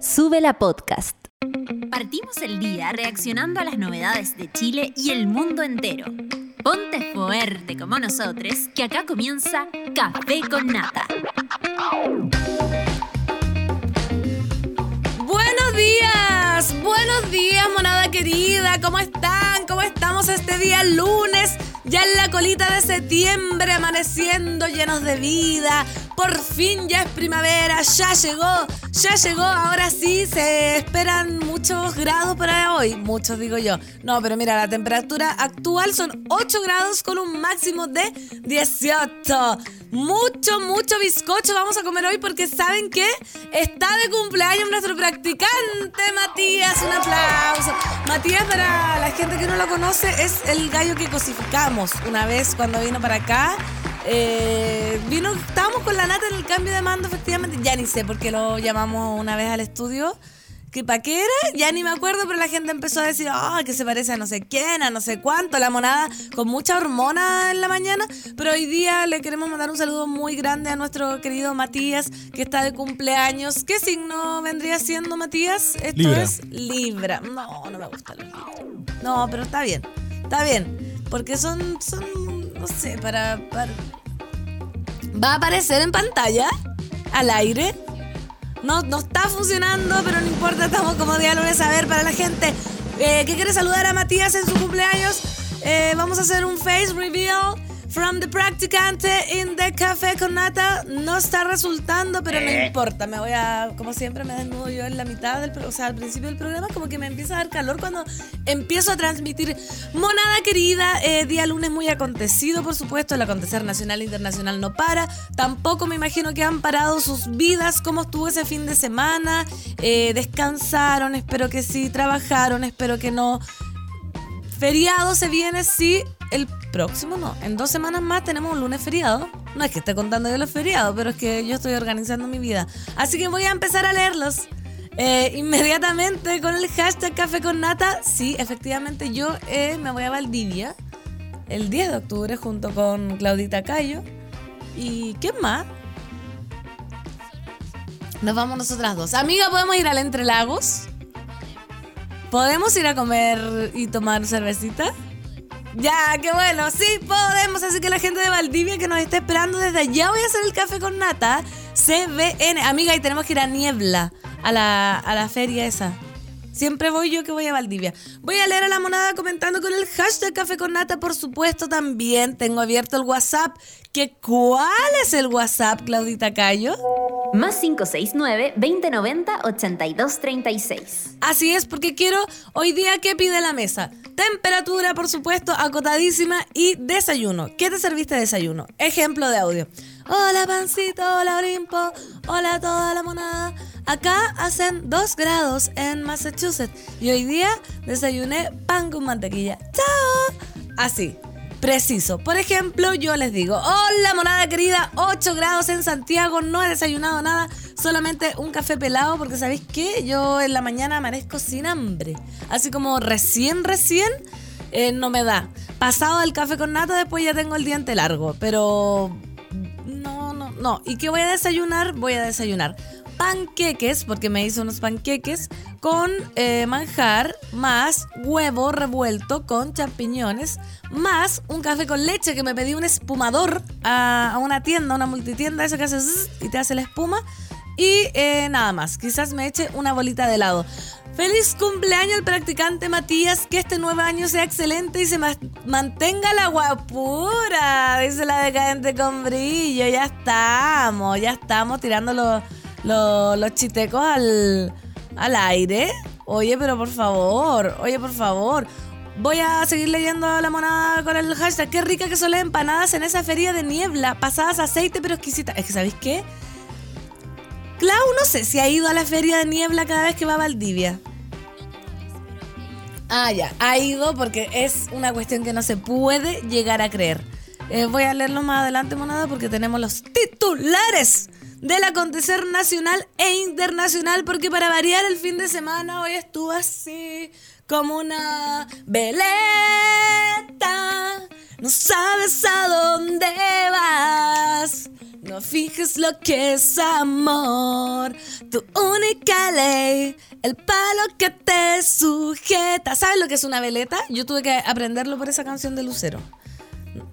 Sube la podcast. Partimos el día reaccionando a las novedades de Chile y el mundo entero. Ponte fuerte como nosotros, que acá comienza Café con Nata. Buenos días, buenos días, monada querida. ¿Cómo están? ¿Cómo este día lunes? Ya en la colita de septiembre, amaneciendo llenos de vida. Por fin ya es primavera, ya llegó, ya llegó. Ahora sí se esperan muchos grados para hoy. Muchos digo yo. No, pero mira, la temperatura actual son 8 grados con un máximo de 18. Mucho, mucho bizcocho vamos a comer hoy porque ¿saben qué? Está de cumpleaños nuestro practicante Matías. Un aplauso. Matías, para la gente que no lo conoce, es el gallo que cosificamos una vez cuando vino para acá. Eh, vino, estábamos con la nata en el cambio de mando, efectivamente. Ya ni sé por qué lo llamamos una vez al estudio. ¿Que para qué era? Ya ni me acuerdo, pero la gente empezó a decir, ah, que se parece a no sé quién, a no sé cuánto, la monada con mucha hormona en la mañana. Pero hoy día le queremos mandar un saludo muy grande a nuestro querido Matías, que está de cumpleaños. ¿Qué signo vendría siendo Matías? Esto Libra. es Libra. No, no me gustan los Libra. No, pero está bien, está bien. Porque son, son no sé, para, para... ¿Va a aparecer en pantalla? ¿Al aire? No, no está funcionando, pero no importa, estamos como día lunes a ver para la gente eh, que quiere saludar a Matías en su cumpleaños. eh, vamos a hacer un face reveal from the practicante in the café con nata. No está resultando, pero no importa. Me voy a, como siempre, me desnudo yo en la mitad del, o sea, al principio del programa, como que me empieza a dar calor cuando empiezo a transmitir. Monada querida, eh, día lunes muy acontecido, por supuesto. El acontecer nacional e internacional no para. Tampoco me imagino que han parado sus vidas. ¿Cómo estuvo ese fin de semana? Eh, descansaron, espero que sí. Trabajaron, espero que no. Feriado se viene, sí. El próximo no. En dos semanas más tenemos un lunes feriado. No es que esté contando yo los feriados, pero es que yo estoy organizando mi vida. Así que voy a empezar a leerlos. Eh, inmediatamente con el hashtag Café con Nata. Sí, efectivamente yo eh, me voy a Valdivia el 10 de octubre junto con Claudita Cayo. ¿Y qué más? Nos vamos nosotras dos. Amiga, ¿podemos ir al Entre Lagos? ¿Podemos ir a comer y tomar cervecita? Ya, qué bueno, sí podemos. Así que la gente de Valdivia que nos está esperando desde allá voy a hacer el café con nata. CBN. Amiga, y tenemos que ir a Niebla, a la, a la feria esa. Siempre voy yo que voy a Valdivia. Voy a leer a la monada comentando con el hashtag Café con Nata, por supuesto, también. Tengo abierto el WhatsApp. ¿Que ¿Cuál es el WhatsApp, Claudita Cayo? Más 569-2090-8236. Así es, porque quiero hoy día qué pide la mesa. Temperatura, por supuesto, acotadísima y desayuno. ¿Qué te serviste de desayuno? Ejemplo de audio. Hola pancito, hola Olimpo, hola toda la monada. Acá hacen 2 grados en Massachusetts y hoy día desayuné pan con mantequilla. ¡Chao! Así. Preciso. Por ejemplo, yo les digo, hola monada querida, 8 grados en Santiago, no he desayunado nada, solamente un café pelado porque ¿sabéis qué? Yo en la mañana amanezco sin hambre. Así como recién, recién, eh, no me da. Pasado el café con nata, después ya tengo el diente largo, pero no, no, no. ¿Y qué voy a desayunar? Voy a desayunar panqueques, porque me hizo unos panqueques con eh, manjar, más huevo revuelto con champiñones, más un café con leche que me pedí un espumador a, una tienda, una multitienda, eso que hace y te hace la espuma. Y eh, nada más, quizás me eche una bolita de helado. Feliz cumpleaños al practicante Matías, que este nuevo año sea excelente y se ma- mantenga la guapura, dice la decadente con brillo. Ya estamos, ya estamos tirando los, los, los chitecos al, al aire. Oye, pero por favor, oye, por favor. Voy a seguir leyendo la monada con el hashtag. Qué rica que son las empanadas en esa feria de niebla, pasadas aceite pero exquisitas. Es que, ¿sabéis qué? Clau, no sé si ha ido a la feria de niebla cada vez que va a Valdivia. Ah, ya, ha ido porque es una cuestión que no se puede llegar a creer. Eh, voy a leerlo más adelante, monada, porque tenemos los titulares del acontecer nacional e internacional, porque para variar el fin de semana hoy estuvo así como una veleta. No sabes a dónde vas, No fijes lo que es amor, tu única ley, el palo que te sujeta. ¿Sabes lo que es una veleta? Yo tuve que aprenderlo por esa canción de Lucero.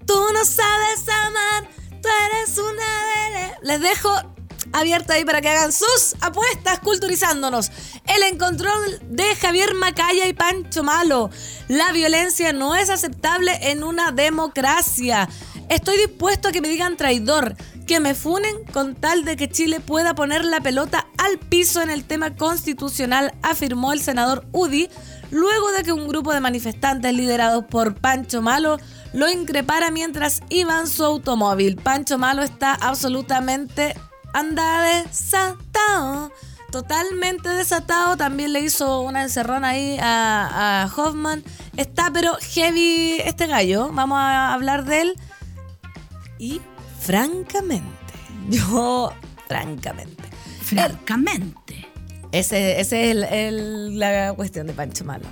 Tú no sabes amar, tú eres una veleta. Les dejo abierta ahí para que hagan sus apuestas culturizándonos. El encontrón de Javier Macaya y Pancho Malo. La violencia no es aceptable en una democracia. Estoy dispuesto a que me digan traidor, que me funen con tal de que Chile pueda poner la pelota al piso en el tema constitucional, afirmó el senador Udi, luego de que un grupo de manifestantes liderados por Pancho Malo lo increpara mientras iba en su automóvil. Pancho Malo está absolutamente anda desatado. Totalmente desatado. También le hizo una encerrona ahí a, a Hoffman. Está pero heavy este gallo. Vamos a hablar de él. Y francamente, yo, francamente. Francamente. Ese es el- la cuestión de Pancho Malo.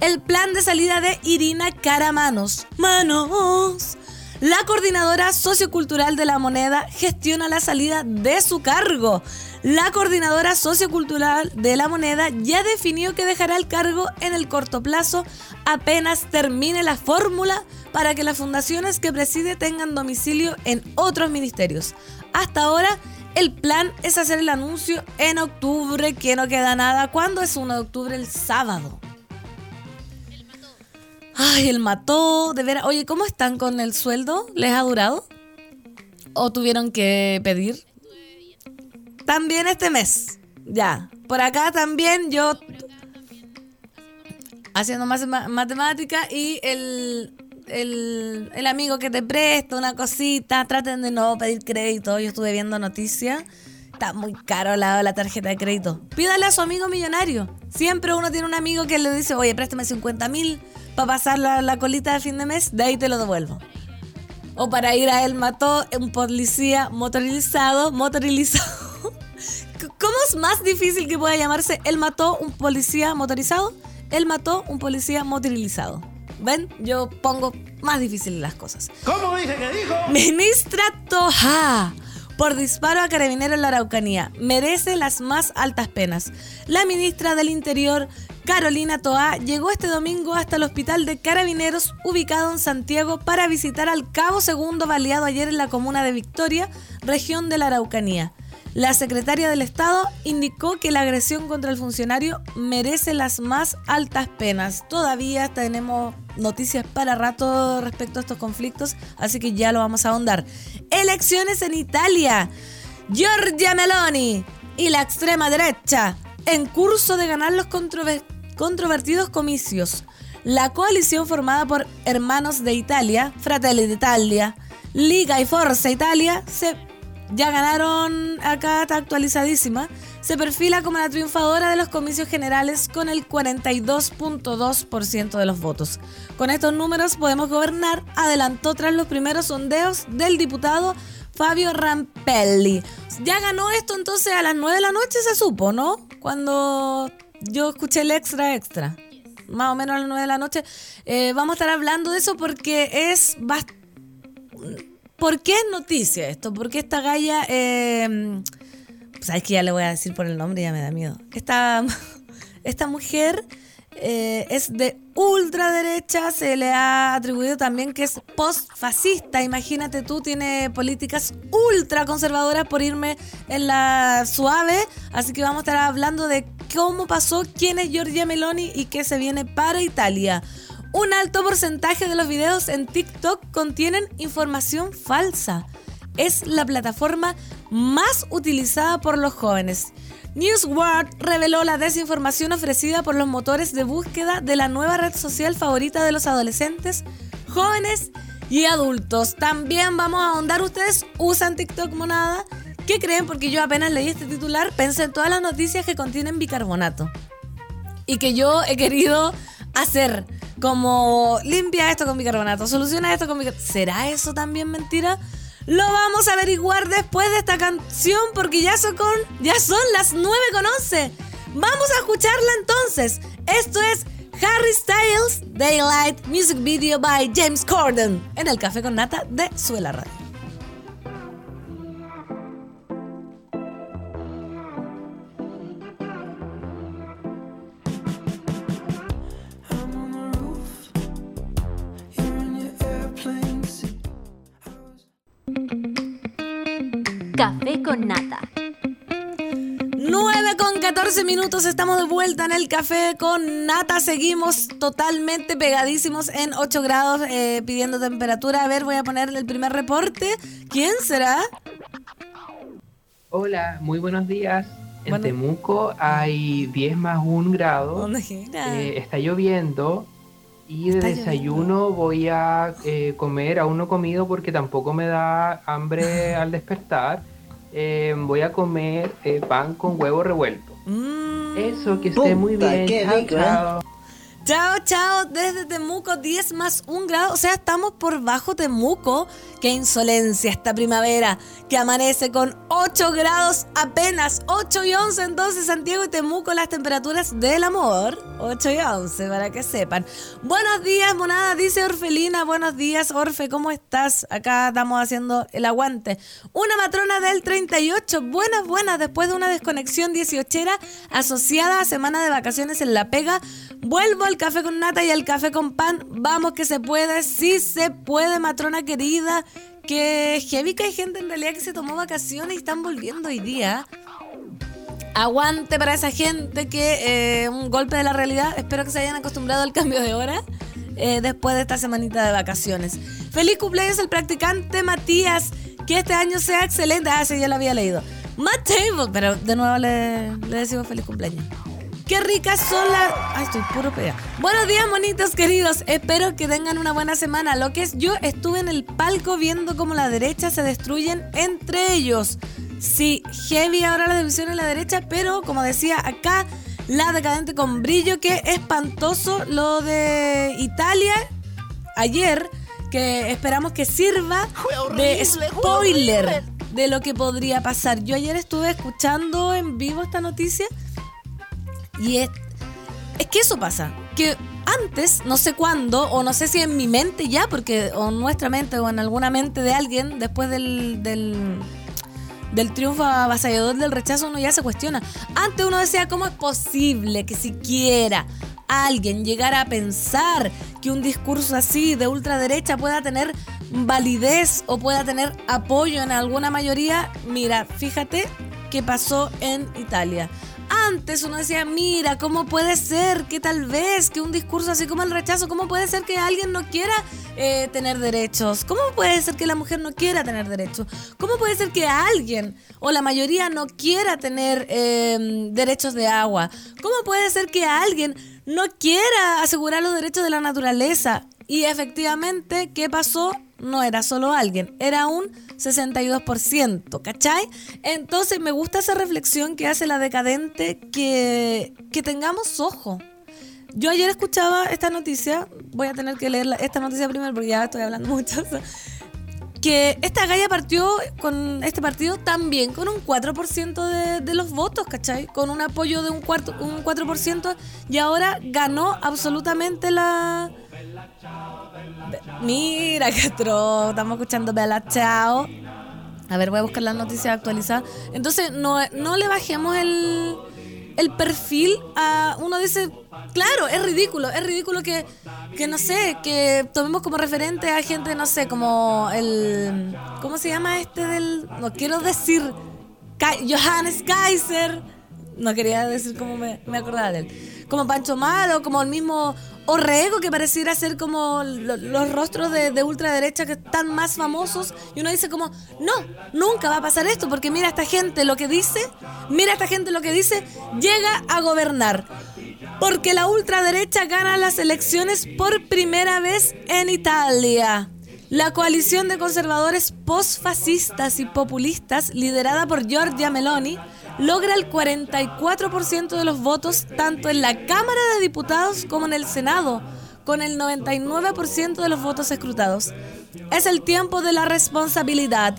El plan de salida de Irina Caramanos. Manos. La coordinadora sociocultural de la moneda gestiona la salida de su cargo. La coordinadora sociocultural de la moneda ya definió que dejará el cargo en el corto plazo apenas termine la fórmula para que las fundaciones que preside tengan domicilio en otros ministerios. Hasta ahora, el plan es hacer el anuncio en octubre, que no queda nada. ¿Cuándo es 1 de octubre? El sábado. Ay, el mató, de veras. Oye, ¿cómo están con el sueldo? ¿Les ha durado? ¿O tuvieron que pedir? También este mes. Ya. Por acá también yo haciendo más matemática y el, el, amigo que te presta una cosita, traten de no pedir crédito. Yo estuve viendo noticias. Está muy caro la, la tarjeta de crédito. Pídale a su amigo millonario. Siempre uno tiene un amigo que le dice, oye, préstame 50 mil para pasar la, la colita de fin de mes, de ahí te lo devuelvo. O para ir a él mató un policía motorizado, motorizado. ¿Cómo es más difícil que pueda llamarse él mató un policía motorizado? Él mató un policía motorizado. ¿Ven? Yo pongo más difíciles las cosas. ¿Cómo dije que dijo? Ministra Toja, por disparo a carabinero en la Araucanía, merece las más altas penas. La ministra del Interior, Carolina Toa, llegó este domingo hasta el hospital de carabineros ubicado en Santiago para visitar al cabo segundo baleado ayer en la comuna de Victoria, región de la Araucanía. La secretaria del Estado indicó que la agresión contra el funcionario merece las más altas penas. Todavía tenemos noticias para rato respecto a estos conflictos, así que ya lo vamos a ahondar. Elecciones en Italia. Giorgia Meloni y la extrema derecha en curso de ganar los controver- controvertidos comicios. La coalición formada por Hermanos de Italia, Fratelli d'Italia, Liga y Forza Italia se ya ganaron acá, está actualizadísima. Se perfila como la triunfadora de los comicios generales con el 42.2% de los votos. Con estos números podemos gobernar, adelantó tras los primeros sondeos del diputado Fabio Rampelli. Ya ganó esto entonces a las 9 de la noche, se supo, ¿no? Cuando yo escuché el extra extra. Más o menos a las 9 de la noche. Eh, vamos a estar hablando de eso porque es ¿Por qué es noticia esto? Porque esta galla, eh, sabes que ya le voy a decir por el nombre, ya me da miedo. Esta, esta mujer eh, es de ultraderecha, se le ha atribuido también que es postfascista. Imagínate tú, tiene políticas ultra conservadoras por irme en la suave. Así que vamos a estar hablando de cómo pasó, quién es Giorgia Meloni y qué se viene para Italia. Un alto porcentaje de los videos en TikTok contienen información falsa. Es la plataforma más utilizada por los jóvenes. Newsword reveló la desinformación ofrecida por los motores de búsqueda de la nueva red social favorita de los adolescentes, jóvenes y adultos. También vamos a ahondar, ustedes usan TikTok monada. ¿Qué creen? Porque yo apenas leí este titular, pensé en todas las noticias que contienen bicarbonato. Y que yo he querido hacer como limpia esto con bicarbonato, soluciona esto con bicarbonato. ¿Será eso también mentira? Lo vamos a averiguar después de esta canción porque ya son, con, ya son las 9 con 11. Vamos a escucharla entonces. Esto es Harry Styles Daylight Music Video by James Corden en el Café con Nata de Suela Radio. Con Nata. 9 con 14 minutos, estamos de vuelta en el café con Nata. Seguimos totalmente pegadísimos en 8 grados eh, pidiendo temperatura. A ver, voy a ponerle el primer reporte. ¿Quién será? Hola, muy buenos días. En Temuco hay 10 más 1 grado. Eh, está lloviendo y de desayuno voy a eh, comer, aún no comido porque tampoco me da hambre al despertar. Eh, voy a comer eh, pan con huevo revuelto. Mm. Eso, que esté muy bien. chao, Chao, chao, desde Temuco 10 más 1 grado, o sea, estamos por bajo Temuco. Qué insolencia esta primavera, que amanece con 8 grados apenas, 8 y 11 entonces Santiago y Temuco las temperaturas del amor, 8 y 11 para que sepan. Buenos días, monada, dice Orfelina, buenos días Orfe, ¿cómo estás? Acá estamos haciendo el aguante. Una matrona del 38, buenas, buenas, después de una desconexión 18 asociada a semana de vacaciones en La Pega, vuelvo al café con nata y al café con pan. Vamos que se puede, sí se puede, matrona querida. Que heavy que hay gente en realidad que se tomó vacaciones y están volviendo hoy día. Aguante para esa gente que eh, un golpe de la realidad. Espero que se hayan acostumbrado al cambio de hora eh, después de esta semanita de vacaciones. Feliz cumpleaños al practicante Matías. Que este año sea excelente. Ah, sí, ya lo había leído. Matt pero de nuevo le, le decimos feliz cumpleaños. Qué ricas son las. Ay, estoy puro pega. Buenos días, monitos queridos. Espero que tengan una buena semana. Lo que es, yo estuve en el palco viendo cómo la derecha se destruyen entre ellos. Sí, heavy ahora la división en la derecha, pero como decía acá, la decadente con brillo, que espantoso lo de Italia ayer, que esperamos que sirva de spoiler de lo que podría pasar. Yo ayer estuve escuchando en vivo esta noticia y es, es que eso pasa, que antes, no sé cuándo, o no sé si en mi mente ya, porque o en nuestra mente o en alguna mente de alguien, después del, del, del triunfo avasallador del rechazo, uno ya se cuestiona. Antes uno decía, ¿cómo es posible que siquiera alguien llegara a pensar que un discurso así de ultraderecha pueda tener validez o pueda tener apoyo en alguna mayoría? Mira, fíjate qué pasó en Italia antes uno decía, mira, ¿cómo puede ser que tal vez que un discurso así como el rechazo, ¿cómo puede ser que alguien no quiera eh, tener derechos? ¿Cómo puede ser que la mujer no quiera tener derechos? ¿Cómo puede ser que alguien o la mayoría no quiera tener em, derechos de agua? ¿Cómo puede ser que alguien no quiera asegurar los derechos de la naturaleza? Y efectivamente, ¿qué pasó? No era solo alguien, era un 62%, ¿cachai? Entonces me gusta esa reflexión que hace la decadente, que, que tengamos ojo. Yo ayer escuchaba esta noticia, voy a tener que leer esta noticia primero porque ya estoy hablando mucho. Que esta galla partió con este partido también con un 4% de, de, los votos, ¿cachai? Con un apoyo de un, cuarto, un 4% y ahora ganó absolutamente la, Mira, qué Estamos escuchando Bella Chao. A ver, voy a buscar las noticias actualizadas. Entonces, no, no le bajemos el, el perfil a. Uno dice, claro, es ridículo. Es ridículo que, que, no sé, que tomemos como referente a gente, no sé, como el. ¿Cómo se llama este del.? No quiero decir. Johannes Kaiser. No quería decir cómo me, acordaba de él. Como Pancho Malo, como el mismo Orrego, que pareciera ser como los rostros de, ultraderecha que están más famosos. Y uno dice como, no, nunca va a pasar esto, porque mira esta gente lo que dice, mira esta gente lo que dice, llega a gobernar. Porque la ultraderecha gana las elecciones por primera vez en Italia. La coalición de conservadores postfascistas y populistas, liderada por Giorgia Meloni, logra el 44% de los votos tanto en la Cámara de Diputados como en el Senado, con el 99% de los votos escrutados. Es el tiempo de la responsabilidad.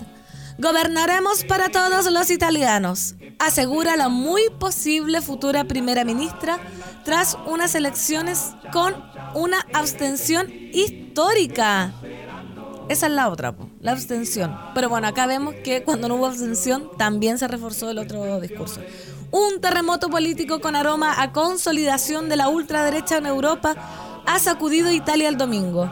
Gobernaremos para todos los italianos, asegura la muy posible futura primera ministra tras unas elecciones con una abstención histórica. Esa es la otra, la abstención. Pero bueno, acá vemos que cuando no hubo abstención también se reforzó el otro discurso. Un terremoto político con aroma a consolidación de la ultraderecha en Europa ha sacudido Italia el domingo.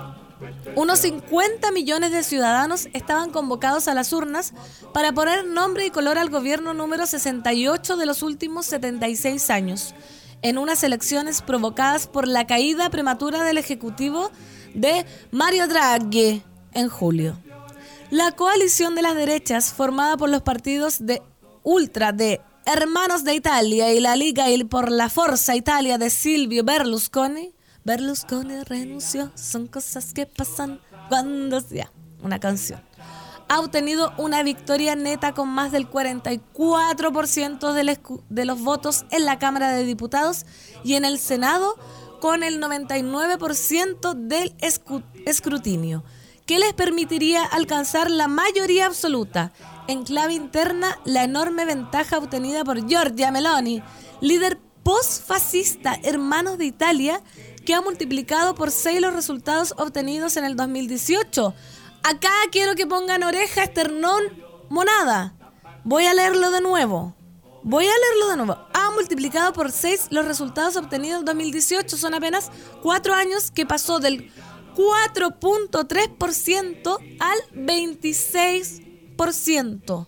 Unos 50 millones de ciudadanos estaban convocados a las urnas para poner nombre y color al gobierno número 68 de los últimos 76 años, en unas elecciones provocadas por la caída prematura del Ejecutivo de Mario Draghi en julio. La coalición de las derechas, formada por los partidos de ultra de Hermanos de Italia y la Liga por la Forza Italia de Silvio Berlusconi, Berlusconi renunció, son cosas que pasan cuando... Ya, una canción. Ha obtenido una victoria neta con más del 44% de, de los votos en la Cámara de Diputados y en el Senado con el 99% del escrutinio, que les permitiría alcanzar la mayoría absoluta. En clave interna, la enorme ventaja obtenida por Giorgia Meloni, líder post-fascista Hermanos de Italia, que ha multiplicado por seis los resultados obtenidos en el 2018. Acá quiero que pongan oreja, esternón, monada. Voy a leerlo de nuevo. Voy a leerlo de nuevo. Ha multiplicado por seis los resultados obtenidos en 2018. Son apenas cuatro años que pasó del 4.3% al 26%.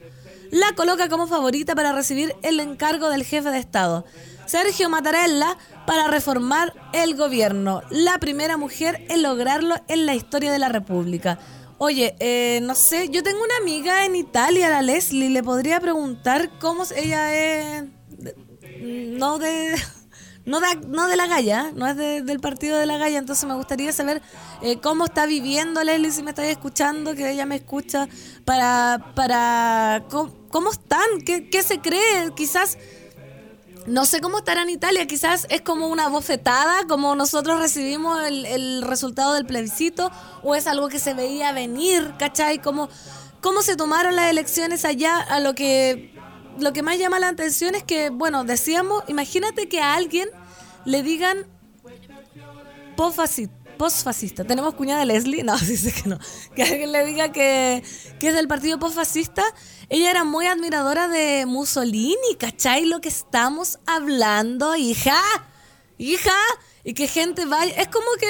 La coloca como favorita para recibir el encargo del jefe de Estado. Sergio Mattarella para reformar el gobierno. La primera mujer en lograrlo en la historia de la República. Oye, eh, no sé, yo tengo una amiga en Italia, la Leslie, le podría preguntar cómo ella es... No de... No de, no de la Galla, no es del partido de la Galla, entonces me gustaría saber eh, cómo está viviendo Leslie, si me estáis escuchando, que ella me escucha, para... para ¿Cómo, están? ¿Qué, ¿Qué se cree? Quizás no sé cómo estará en Italia, quizás es como una bofetada, como nosotros recibimos el, resultado del plebiscito, o es algo que se veía venir, ¿cachai? ¿Cómo, cómo se tomaron las elecciones allá? A lo que, lo que más llama la atención es que, bueno, decíamos, imagínate que a alguien le digan postfascista. ¿Tenemos cuñada Leslie? No, dice que no. Que alguien le diga que, que es del partido postfascista ella era muy admiradora de Mussolini, ¿cachai? Lo que estamos hablando, hija, hija, y que gente vaya. Es como que,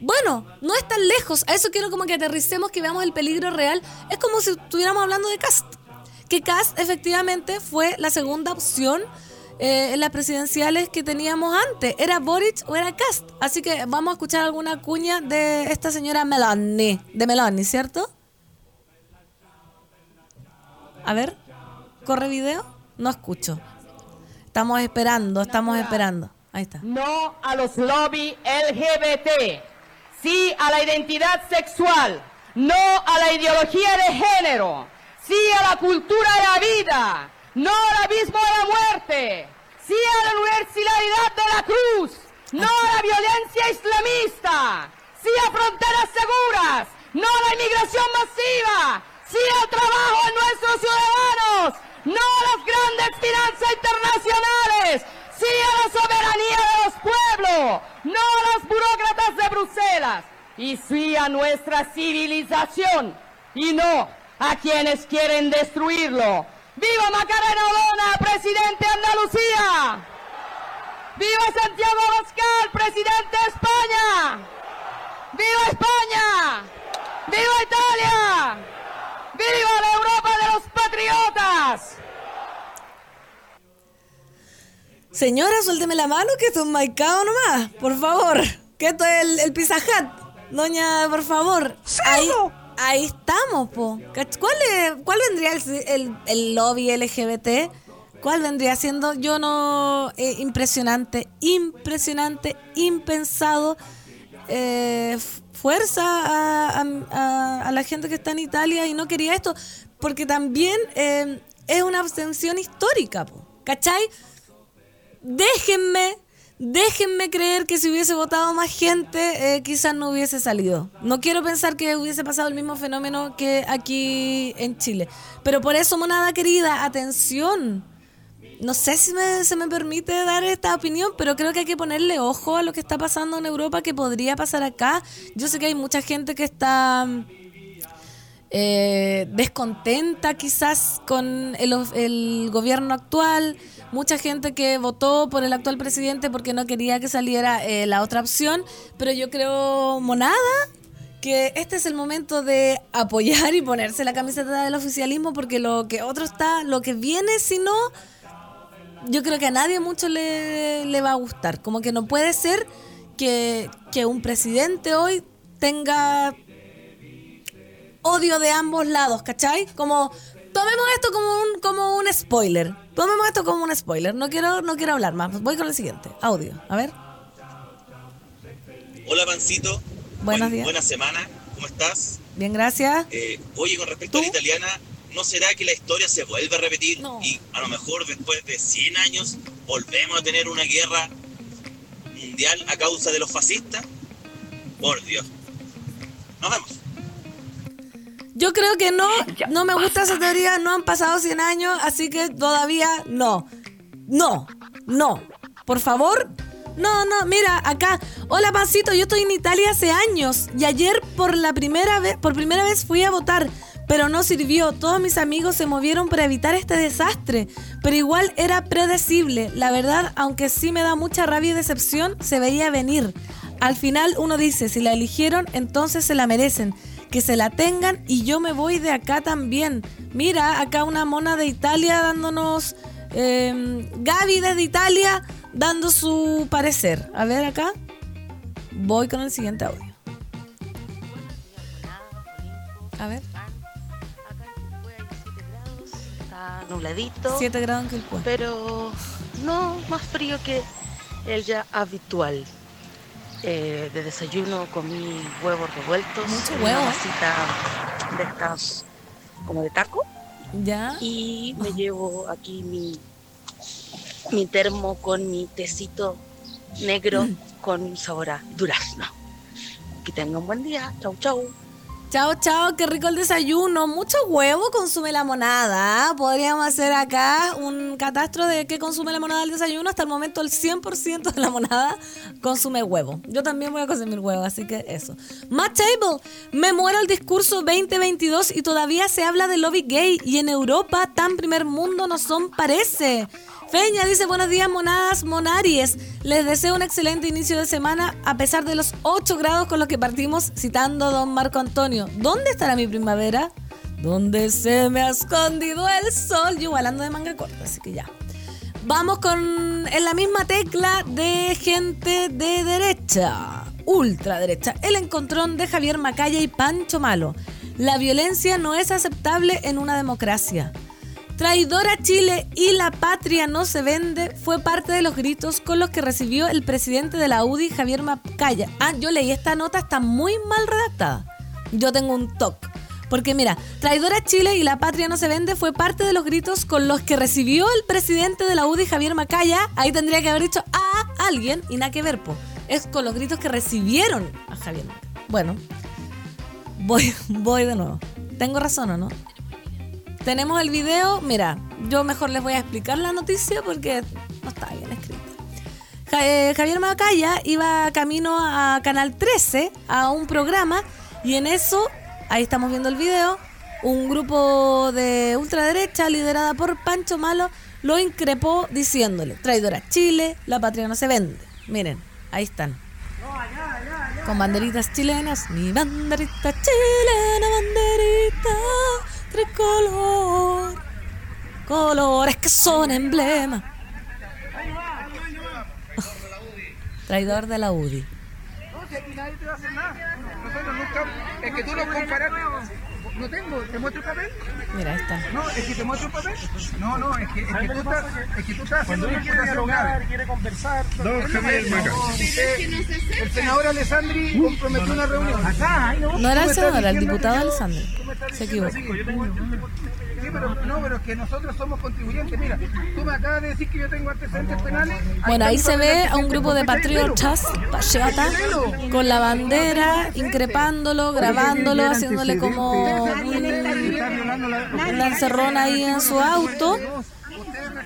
bueno, no es tan lejos. A eso quiero como que aterricemos, que veamos el peligro real. Es como si estuviéramos hablando de Cast. Que Cast efectivamente fue la segunda opción eh, en las presidenciales que teníamos antes. ¿Era Boric o era Cast? Así que vamos a escuchar alguna cuña de esta señora Meloni, de Meloni, ¿cierto? A ver, ¿corre video? No escucho. Estamos esperando, estamos esperando. Ahí está. No a los lobby LGBT. Sí a la identidad sexual. No a la ideología de género. Sí a la cultura de la vida. No al abismo de la muerte. Sí a la universalidad de la cruz. No a la violencia islamista. Sí a fronteras seguras. No a la inmigración masiva sí al trabajo de nuestros ciudadanos, no a las grandes finanzas internacionales, sí a la soberanía de los pueblos, no a los burócratas de Bruselas, y sí a nuestra civilización, y no a quienes quieren destruirlo. ¡Viva Macarena Olona, presidente de Andalucía! ¡Viva Santiago Abascal, presidente de España! ¡Viva España! ¡Viva Italia! ¡Viva la Europa de los patriotas! Señora, suélteme la mano que esto es maicao nomás, por favor. Que esto es el, el Pizza Doña, por favor. Ahí, ahí estamos, po. ¿Cuál, ¿Cuál vendría el, el, lobby LGBT? ¿Cuál vendría siendo? Yo no... Eh, impresionante, impresionante, impensado. Eh, fuerza a, la gente que está en Italia y no quería esto, porque también eh, es una abstención histórica, ¿cachai? Déjenme, déjenme creer que si hubiese votado más gente, eh, quizás no hubiese salido. No quiero pensar que hubiese pasado el mismo fenómeno que aquí en Chile. Pero por eso, monada querida, atención no sé si se me permite dar esta opinión, pero creo que hay que ponerle ojo a lo que está pasando en Europa, que podría pasar acá. Yo sé que hay mucha gente que está eh, descontenta quizás con el, gobierno actual, mucha gente que votó por el actual presidente porque no quería que saliera eh, la otra opción, pero yo creo, monada, que este es el momento de apoyar y ponerse la camiseta del oficialismo porque lo que otro está, lo que viene si no, yo creo que a nadie mucho le, le va a gustar. Como que no puede ser que, que un presidente hoy tenga odio de ambos lados, ¿cachai? Como tomemos esto como un, como un spoiler. Tomemos esto como un spoiler. No quiero, no quiero hablar más. Voy con el siguiente. Audio. A ver. Hola, Pancito. Buenos Buen- días. Buena semana. ¿Cómo estás? Bien, gracias. Eh, oye, con respecto a la italiana, ¿no será que la historia se vuelve a repetir? No. Y a lo mejor después de 100 años volvemos a tener una guerra mundial a causa de los fascistas. Por Dios. Nos vemos. Yo creo que no, no me gusta esa teoría, no han pasado 100 años, así que todavía no. No, no. Por favor. No, no, mira, acá. Hola, Pancito, yo estoy en Italia hace años y ayer por la primera vez, por primera vez fui a votar, pero no sirvió. Todos mis amigos se movieron para evitar este desastre, pero igual era predecible. La verdad, aunque sí me da mucha rabia y decepción, se veía venir. Al final uno dice, si la eligieron, entonces se la merecen que se la tengan y yo me voy de acá también. Mira, acá una mona de Italia dándonos... eh, Gaby desde Italia dando su parecer. A ver acá. Voy con el siguiente audio. A ver. Está nubladito, 7 grados en Quilpué. pero no más frío que el ya habitual. Eh, de desayuno comí huevos revueltos, Mucho en huevo, una masita de estas como de taco Ya. y me llevo aquí mi mi termo con mi tecito negro Mm. con sabor a durazno. Que tengan un buen día. Chau, chau. Chao, chao, qué rico el desayuno. Mucho huevo consume la monada. ¿ah? Podríamos hacer acá un catastro de qué consume la monada al desayuno. Hasta el momento el 100% de la monada consume huevo. Yo también voy a consumir huevo, así que eso. Matt Table, me muero el discurso 2022 y todavía se habla de lobby gay y en Europa tan primer mundo no son, parece. Feña dice buenos días monadas monaries. Les deseo un excelente inicio de semana a pesar de los 8 grados con los que partimos citando a don Marco Antonio. ¿Dónde estará mi primavera? ¿Dónde se me ha escondido el sol? Yo igual ando de manga corta, así que ya. Vamos con en la misma tecla de gente de derecha, ultraderecha. El encontrón de Javier Macaya y Pancho Malo. La violencia no es aceptable en una democracia. Traidora Chile y la patria no se vende fue parte de los gritos con los que recibió el presidente de la UDI, Javier Macaya. Ah, yo leí esta nota, está muy mal redactada. Yo tengo un toque. Porque mira, traidora Chile y la patria no se vende fue parte de los gritos con los que recibió el presidente de la UDI, Javier Macaya. Ahí tendría que haber dicho a alguien y nada que ver, po. Es con los gritos que recibieron a Javier Macaya. Bueno, voy, voy de nuevo. ¿Tengo razón o no? Tenemos el video. Mira, yo mejor les voy a explicar la noticia porque no está bien escrita. Eh, Javier Macaya iba camino a Canal 13 a un programa y en eso, ahí estamos viendo el video, un grupo de ultraderecha liderada por Pancho Malo lo increpó diciéndole, traidora Chile, la patria no se vende. Miren, ahí están. Con banderitas chilenas, mi banderita chilena, banderita tricolor, colores que son emblema. Traidor de la UDI. Nosotros nunca, es que tú lo comparaste. No tengo, ¿te muestro el papel? Mira, ahí está. No, es que te muestro el papel. No, no, es que, es que tú estás, es que tú estás haciendo una imputación grave. quiere conversar. No, Javier Maca. El senador Alessandri comprometió una reunión. Acá, No era el senador, era el diputado Alessandro. Se equivocó. Sí, pero no, pero es que nosotros somos contribuyentes. Mira, tú me acabas de decir que yo tengo antecedentes penales. Bueno, ahí se ve a un grupo de patriotas patriotas, con la bandera, increpándolo, grabándolo, haciéndole como una encerrona ahí en su auto.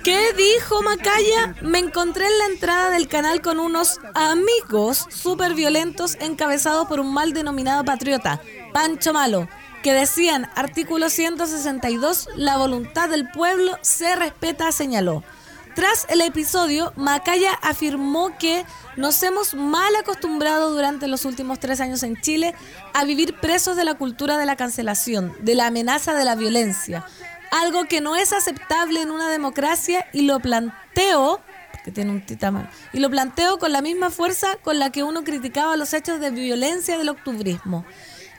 ¿Qué dijo Macaya? Me encontré en la entrada del canal con unos amigos súper violentos encabezados por un mal denominado patriota, Pancho Malo, que decían, artículo 162, la voluntad del pueblo se respeta, señaló. Tras el episodio, Macaya afirmó que nos hemos mal acostumbrado durante los últimos tres años en Chile a vivir presos de la cultura de la cancelación, de la amenaza de la violencia, algo que no es aceptable en una democracia y lo planteo que tiene un titamán. Y lo planteo con la misma fuerza con la que uno criticaba los hechos de violencia del octubrismo.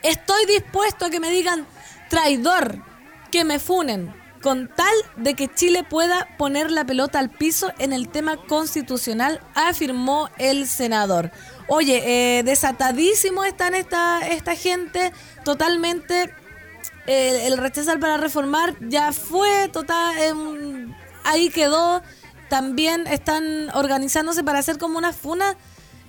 Estoy dispuesto a que me digan traidor, que me funen, con tal de que Chile pueda poner la pelota al piso en el tema constitucional, afirmó el senador. Oye, eh, desatadísimo están esta, esta gente, totalmente eh, el rechazar para reformar ya fue total, em, ahí quedó. También están organizándose para hacer como una funa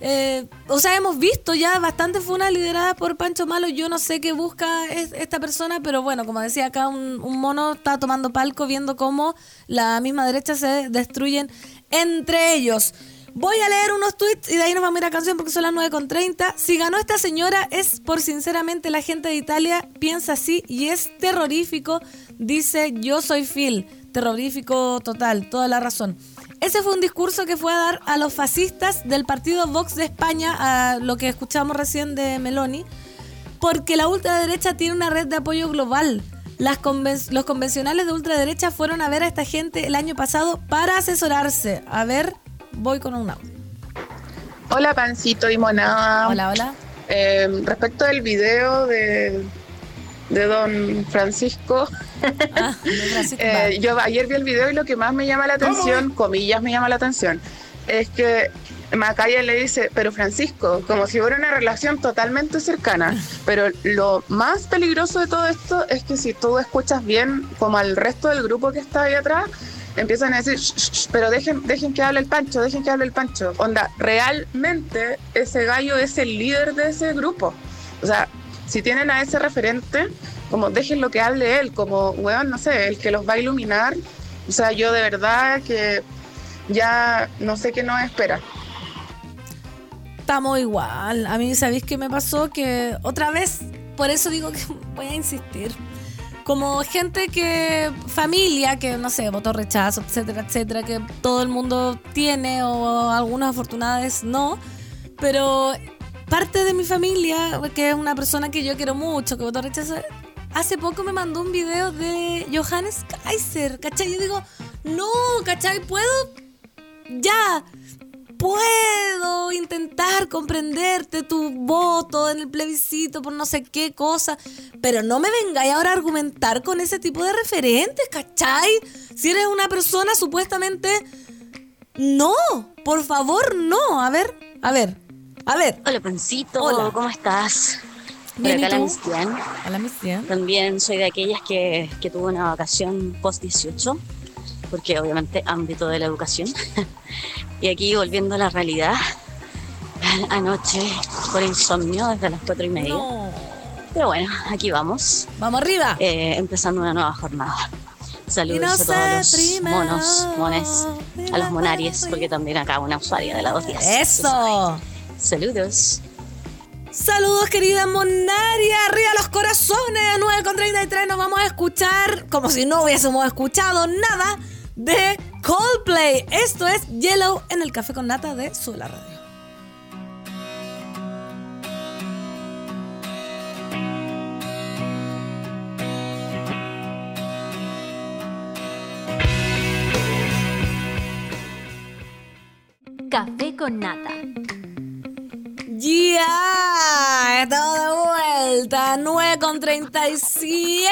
eh, o sea, hemos visto ya bastantes funas lideradas por Pancho Malo. Yo no sé qué busca esta persona, pero bueno, como decía acá, un, mono está tomando palco viendo cómo la misma derecha se destruyen entre ellos. Voy a leer unos tweets y de ahí nos vamos a ir a canción porque son las 9.30. Si ganó esta señora es por sinceramente la gente de Italia piensa así y es terrorífico. Dice yo soy Phil. Terrorífico total, toda la razón. Ese fue un discurso que fue a dar a los fascistas del partido Vox de España, a lo que escuchamos recién de Meloni, porque la ultraderecha tiene una red de apoyo global. Las los convencionales de ultraderecha fueron a ver a esta gente el año pasado para asesorarse. A ver, voy con un audio. Hola, Pancito y Monada. Hola, hola. Eh, respecto del video de, de don Francisco. Ah, eh, yo ayer vi el video y lo que más me llama la atención, comillas me llama la atención, es que Macaya le dice, pero Francisco, como si fuera una relación totalmente cercana. Pero lo más peligroso de todo esto es que si tú escuchas bien, como al resto del grupo que está ahí atrás, empiezan a decir, pero dejen, dejen que hable el Pancho, dejen que hable el Pancho. Onda, realmente ese gallo es el líder de ese grupo. O sea, si tienen a ese referente, como dejen lo que hable él, como, weón, no sé, el que los va a iluminar. O sea, yo de verdad que ya no sé qué nos espera. Estamos igual. A mí, ¿sabéis qué me pasó? Que otra vez, por eso digo que voy a insistir. Como gente que, familia que, no sé, votó rechazo, etcétera, etcétera, que todo el mundo tiene o algunas afortunadas no. Pero parte de mi familia, que es una persona que yo quiero mucho, que votó rechazo, hace poco me mandó un video de Johannes Kaiser, ¿cachai? Yo digo, no, ¿cachai? ¿Puedo? Ya, puedo intentar comprenderte tu voto en el plebiscito por no sé qué cosa, pero no me vengáis ahora a argumentar con ese tipo de referentes, ¿cachai? Si eres una persona supuestamente... No, por favor, no. A ver, a ver, a ver. Hola, Pancito. ¿Cómo estás? Bien, acá la Mistian. También soy de aquellas que, que tuvo una vacación post-18, porque obviamente ámbito de la educación. y aquí volviendo a la realidad, anoche por insomnio desde las cuatro y media. Pero bueno, aquí vamos. Vamos arriba. Eh, empezando una nueva jornada. Saludos a todos los monos, mones, a los monaries, porque también acá una usuaria de la dos días. ¡Eso! Saludos. Saludos, querida Monaria. Arriba los corazones. A 9.33 nos vamos a escuchar, como si no hubiésemos escuchado nada, de Coldplay. Esto es Yellow en el Café con Nata de Sula Radio. Café con Nata ya, estamos de vuelta. 9 con 37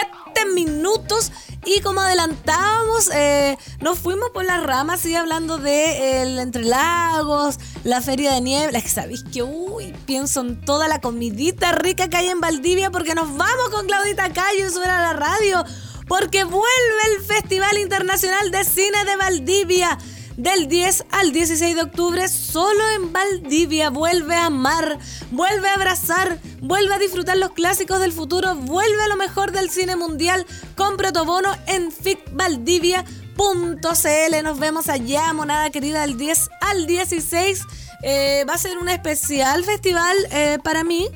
minutos. Y como adelantábamos, eh, nos fuimos por las ramas, sigue hablando de el Entre Lagos, la Feria de Niebla. Que sabéis que, uy, pienso en toda la comidita rica que hay en Valdivia porque nos vamos con Claudita Cayo y a la radio. Porque vuelve el Festival Internacional de Cine de Valdivia del 10 al 16 de octubre solo en Valdivia. Vuelve a amar, vuelve a abrazar, vuelve a disfrutar los clásicos del futuro, vuelve a lo mejor del cine mundial. Compra tu bono en ficvaldivia.cl. Nos vemos allá, monada querida, del 10 al 16. Eh, va a ser un especial festival eh, para mí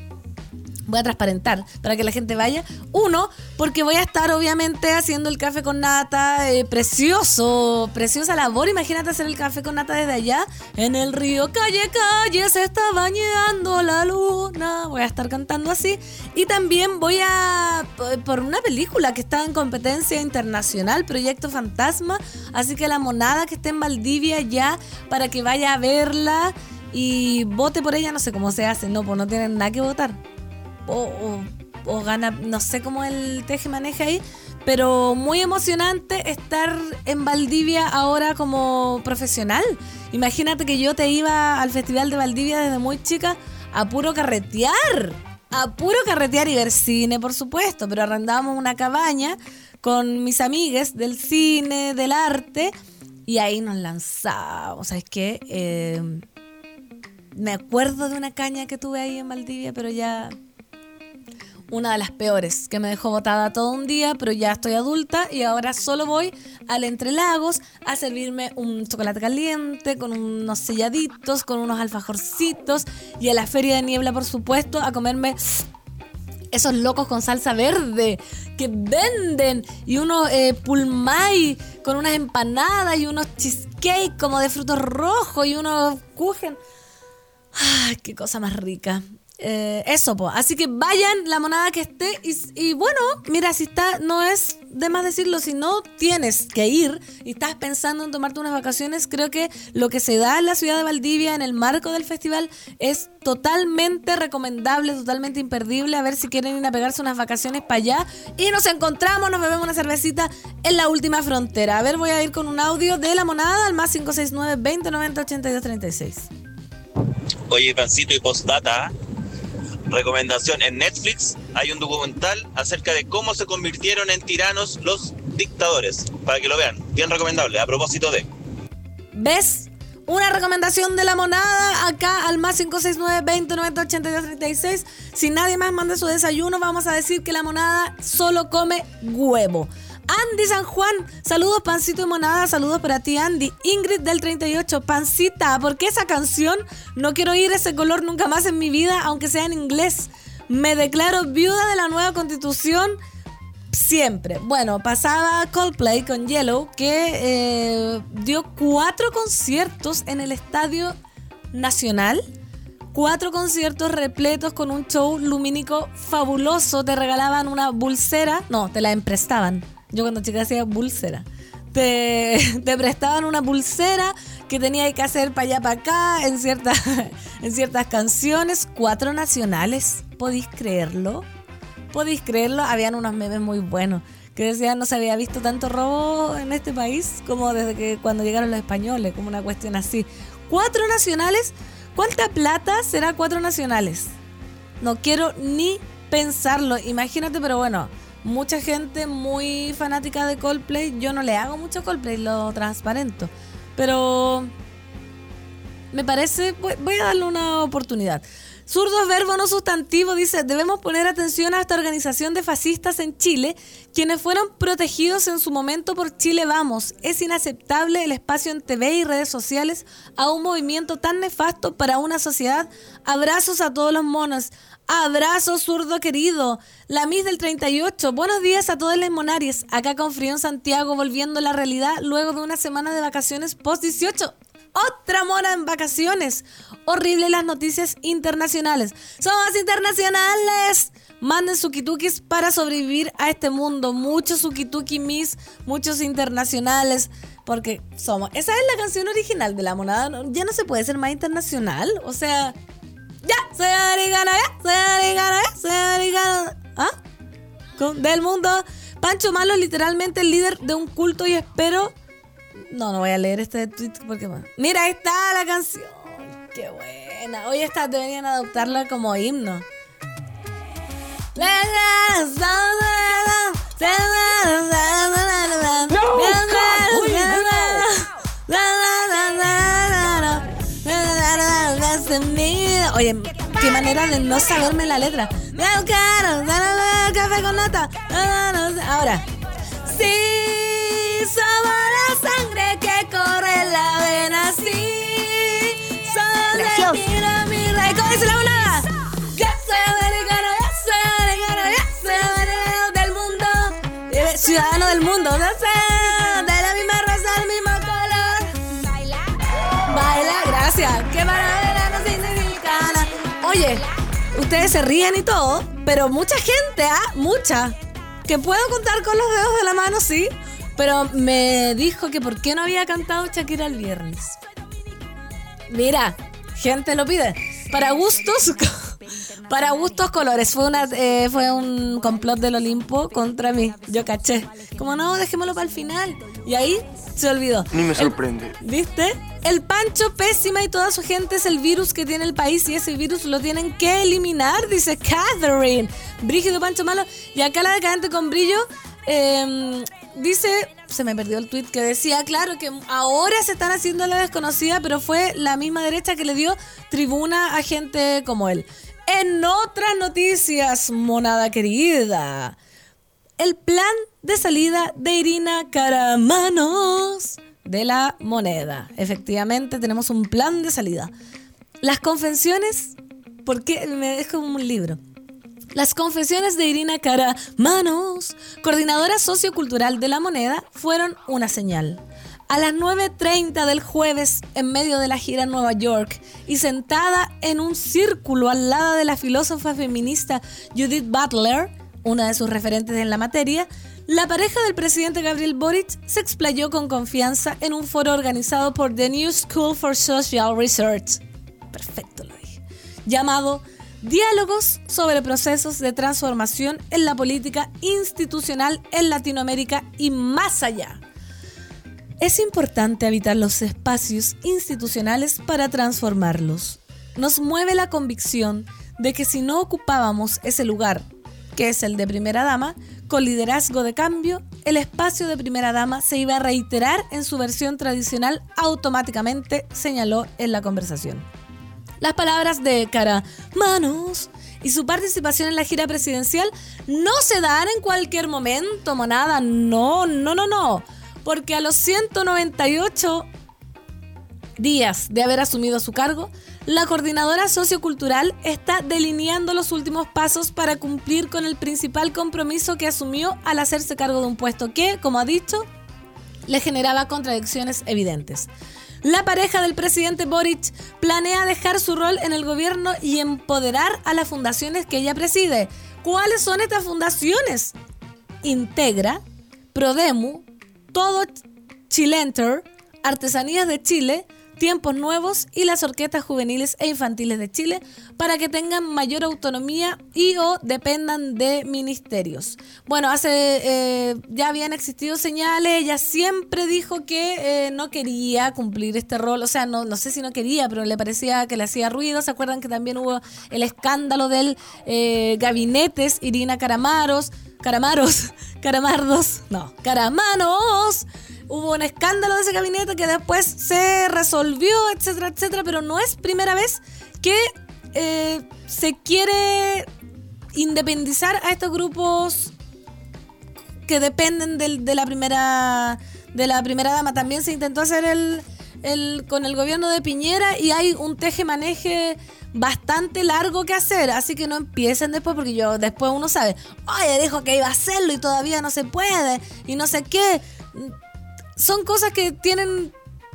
voy a transparentar para que la gente vaya. Uno, porque voy a estar obviamente haciendo el café con nata, eh, precioso, preciosa labor. Imagínate hacer el café con nata desde allá, en el río, calle, calle, se está bañando la luna. Voy a estar cantando así. Y también voy a, por una película que está en competencia internacional, Proyecto Fantasma. Así que la monada que esté en Valdivia ya, para que vaya a verla y vote por ella, no sé cómo se hace, no, pues no tienen nada que votar o, gana, no sé cómo el teje maneja ahí, pero muy emocionante estar en Valdivia ahora como profesional. Imagínate que yo te iba al Festival de Valdivia desde muy chica a puro carretear, a puro carretear y ver cine, por supuesto, pero arrendábamos una cabaña con mis amigues del cine, del arte, y ahí nos lanzábamos. ¿Sabes qué? Eh, me acuerdo de una caña que tuve ahí en Valdivia, pero ya una de las peores, que me dejó botada todo un día, pero ya estoy adulta y ahora solo voy al Entre Lagos a servirme un chocolate caliente con unos selladitos, con unos alfajorcitos y a la Feria de Niebla, por supuesto, a comerme esos locos con salsa verde que venden y unos eh, pulmay con unas empanadas y unos cheesecake como de frutos rojos y unos kuchen. ¡Ay, qué cosa más rica! Eh, eso, pues. Así que vayan la monada que esté. Y, bueno, mira, si está, no es de más decirlo, si no tienes que ir y estás pensando en tomarte unas vacaciones, creo que lo que se da en la ciudad de Valdivia en el marco del festival es totalmente recomendable, totalmente imperdible. A ver si quieren ir a pegarse unas vacaciones para allá. Y nos encontramos, nos bebemos una cervecita en la última frontera. A ver, voy a ir con un audio de la monada al más 569 2090 8236. Oye, Pancito y Postdata. Recomendación, en Netflix hay un documental acerca de cómo se convirtieron en tiranos los dictadores, para que lo vean. Bien recomendable, a propósito de... ¿Ves? Una recomendación de la monada acá al más 569 20 90 82 36. Si nadie más manda su desayuno, vamos a decir que la monada solo come huevo. Andy San Juan, saludos Pancito y Monada, saludos para ti Andy. Ingrid del 38, Pancita, ¿por qué esa canción? No quiero oír ese color nunca más en mi vida, aunque sea en inglés. Me declaro viuda de la nueva constitución siempre. Bueno, pasaba Coldplay con Yellow, que eh, dio cuatro conciertos en el Estadio Nacional. Cuatro conciertos repletos con un show lumínico fabuloso. Te regalaban una pulsera. No, te la emprestaban. Yo cuando chica hacía pulsera. Te, te, prestaban una pulsera que tenía que hacer para allá, para acá, en, ciertas en ciertas canciones. Cuatro nacionales, ¿podéis creerlo? ¿Podéis creerlo? Habían unos memes muy buenos que decían no se había visto tanto robo en este país como desde que cuando llegaron los españoles, como una cuestión así. Cuatro nacionales, ¿cuánta plata será cuatro nacionales? No quiero ni pensarlo, imagínate, pero bueno, mucha gente muy fanática de Coldplay. Yo no le hago mucho Coldplay, lo transparento. Pero me parece, voy a darle una oportunidad. Zurdo verbo no sustantivo dice, debemos poner atención a esta organización de fascistas en Chile, quienes fueron protegidos en su momento por Chile Vamos. Es inaceptable el espacio en TV y redes sociales a un movimiento tan nefasto para una sociedad. Abrazos a todos los monos. Abrazo zurdo querido. La Miss del 38. Buenos días a todos los monaries. Acá con frío en Santiago, volviendo a la realidad luego de una semana de vacaciones post 18. Otra mona en vacaciones. Horrible las noticias internacionales. Somos internacionales. Manden sukitukis para sobrevivir a este mundo. Muchos sukituki Miss, muchos internacionales. Porque somos. Esa es la canción original de la monada. Ya no se puede ser más internacional. O sea, ya, soy americana, ya, soy americana, ya, soy americana. ¿Ah? Del mundo. Pancho Malo, literalmente el líder de un culto y espero. No, no voy a leer este tweet porque. Mira, ahí está la canción. Qué buena. Hoy esta deberían adoptarla como himno. Oye, qué manera de no saberme la letra. café con nata. Ahora. Sí, somos la sangre que corre en la vena. Sí, somos la mi rey. ¿Cómo dice la? Yo soy americano, yo soy americano, yo soy americano del mundo. Eh, ciudadano del mundo. Yo soy de la misma raza, del mismo color. Baila. Baila, gracias. Qué maravilla. Oye, ustedes se ríen y todo, pero mucha gente, ¿ah? Mucha. Que puedo contar con los dedos de la mano, sí. Pero me dijo que por qué no había cantado Shakira el viernes. Mira, gente lo pide. Para gustos, para gustos colores. Fue una eh, fue un complot del Olimpo contra mí. Yo caché. Como no, dejémoslo para el final. Y ahí se olvidó. Ni me sorprende. ¿Viste? El Pancho Pésima y toda su gente es el virus que tiene el país y ese virus lo tienen que eliminar, dice Catherine. Brígido Pancho Malo. Y acá la decadente con brillo. Eh, dice, se me perdió el tweet que decía, claro, que ahora se están haciendo la desconocida, pero fue la misma derecha que le dio tribuna a gente como él. En otras noticias, monada querida, el plan de salida de Irina Caramanos de la moneda. Efectivamente, tenemos un plan de salida. Las confesiones, porque me dejo un libro. Las confesiones de Irina Cara Manos, coordinadora sociocultural de la moneda, fueron una señal. A las 9.30 del jueves, en medio de la gira en Nueva York y sentada en un círculo al lado de la filósofa feminista Judith Butler, una de sus referentes en la materia, la pareja del presidente Gabriel Boric se explayó con confianza en un foro organizado por The New School for Social Research. Perfecto lo dije. Llamado Diálogos sobre procesos de transformación en la política institucional en Latinoamérica y más allá. Es importante habitar los espacios institucionales para transformarlos. Nos mueve la convicción de que si no ocupábamos ese lugar, que es el de primera dama, con liderazgo de cambio, el espacio de primera dama se iba a reiterar en su versión tradicional automáticamente, señaló en la conversación. Las palabras de Cara Manos y su participación en la gira presidencial no se dan en cualquier momento, monada. No, no, no, no. Porque a los 198 días de haber asumido su cargo, la coordinadora sociocultural está delineando los últimos pasos para cumplir con el principal compromiso que asumió al hacerse cargo de un puesto que, como ha dicho, le generaba contradicciones evidentes. La pareja del presidente Boric planea dejar su rol en el gobierno y empoderar a las fundaciones que ella preside. ¿Cuáles son estas fundaciones? Integra, Prodemu, Todo Chilenter, Artesanías de Chile, Tiempos Nuevos y las orquestas juveniles e infantiles de Chile para que tengan mayor autonomía y o dependan de ministerios. Bueno, hace eh, ya habían existido señales, ella siempre dijo que eh, no quería cumplir este rol, o sea, no, no sé si no quería, pero le parecía que le hacía ruido. ¿Se acuerdan que también hubo el escándalo del eh, gabinetes Irina Caramaros? Caramaros, Caramardos, no, Caramanos hubo un escándalo de ese gabinete que después se resolvió, etcétera, etcétera, pero no es primera vez que eh, se quiere independizar a estos grupos que dependen de la primera de la primera dama. También se intentó hacer el, el con el gobierno de Piñera y hay un teje-maneje bastante largo que hacer, así que no empiecen después porque yo después uno sabe, oye, dijo que iba a hacerlo y todavía no se puede y no sé qué son cosas que tienen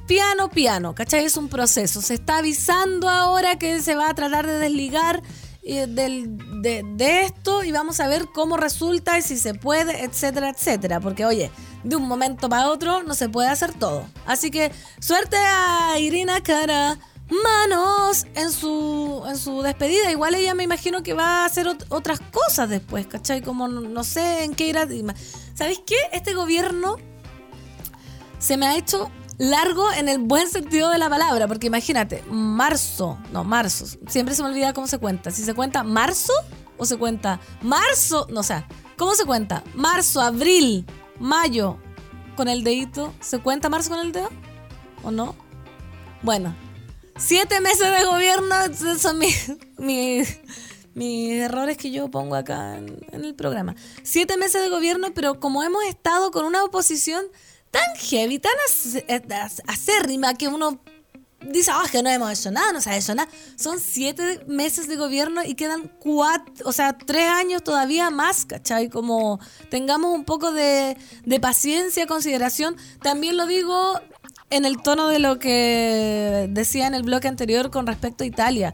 piano, piano, ¿cachai? Es un proceso. Se está avisando ahora que se va a tratar de desligar eh, de, esto y vamos a ver cómo resulta y si se puede, etcétera, etcétera. Porque, oye, de un momento para otro no se puede hacer todo. Así que suerte a Irina Cara. Manos en su, en su despedida. Igual ella me imagino que va a hacer otras cosas después, ¿cachai? Como no, sé en qué irá. ¿Sabéis qué? Este gobierno se me ha hecho largo en el buen sentido de la palabra, porque imagínate, marzo, no, marzo, siempre se me olvida cómo se cuenta, si se cuenta marzo o se cuenta marzo, no o sea, ¿cómo se cuenta? Marzo, abril, mayo, con el dedito, ¿se cuenta marzo con el dedo? ¿O no? Bueno, siete meses de gobierno, son mis, mis, errores que yo pongo acá en el programa. Siete meses de gobierno, pero como hemos estado con una oposición tan heavy, tan acérrima que uno dice, ah, que no hemos hecho nada, no se ha hecho nada. Son siete meses de gobierno y quedan cuatro, o sea, tres años todavía más, ¿cachai? Como tengamos un poco de, de paciencia, consideración. También lo digo en el tono de lo que decía en el bloque anterior con respecto a Italia.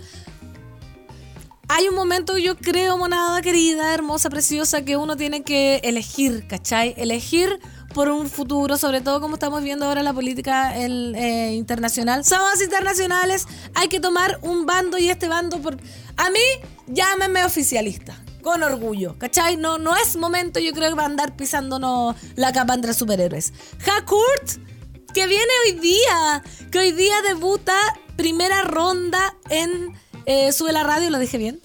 Hay un momento, yo creo, monada querida, hermosa, preciosa, que uno tiene que elegir, ¿cachai? Elegir por un futuro, sobre todo como estamos viendo ahora la política eh, internacional. Somos internacionales, hay que tomar un bando y este bando, por... a mí, llámeme oficialista. Con orgullo, ¿cachai? No, no es momento, yo creo que va a andar pisándonos la capa entre superhéroes. Hakurt, que viene hoy día, que hoy día debuta primera ronda en eh, Sube la Radio, ¿lo dije bien?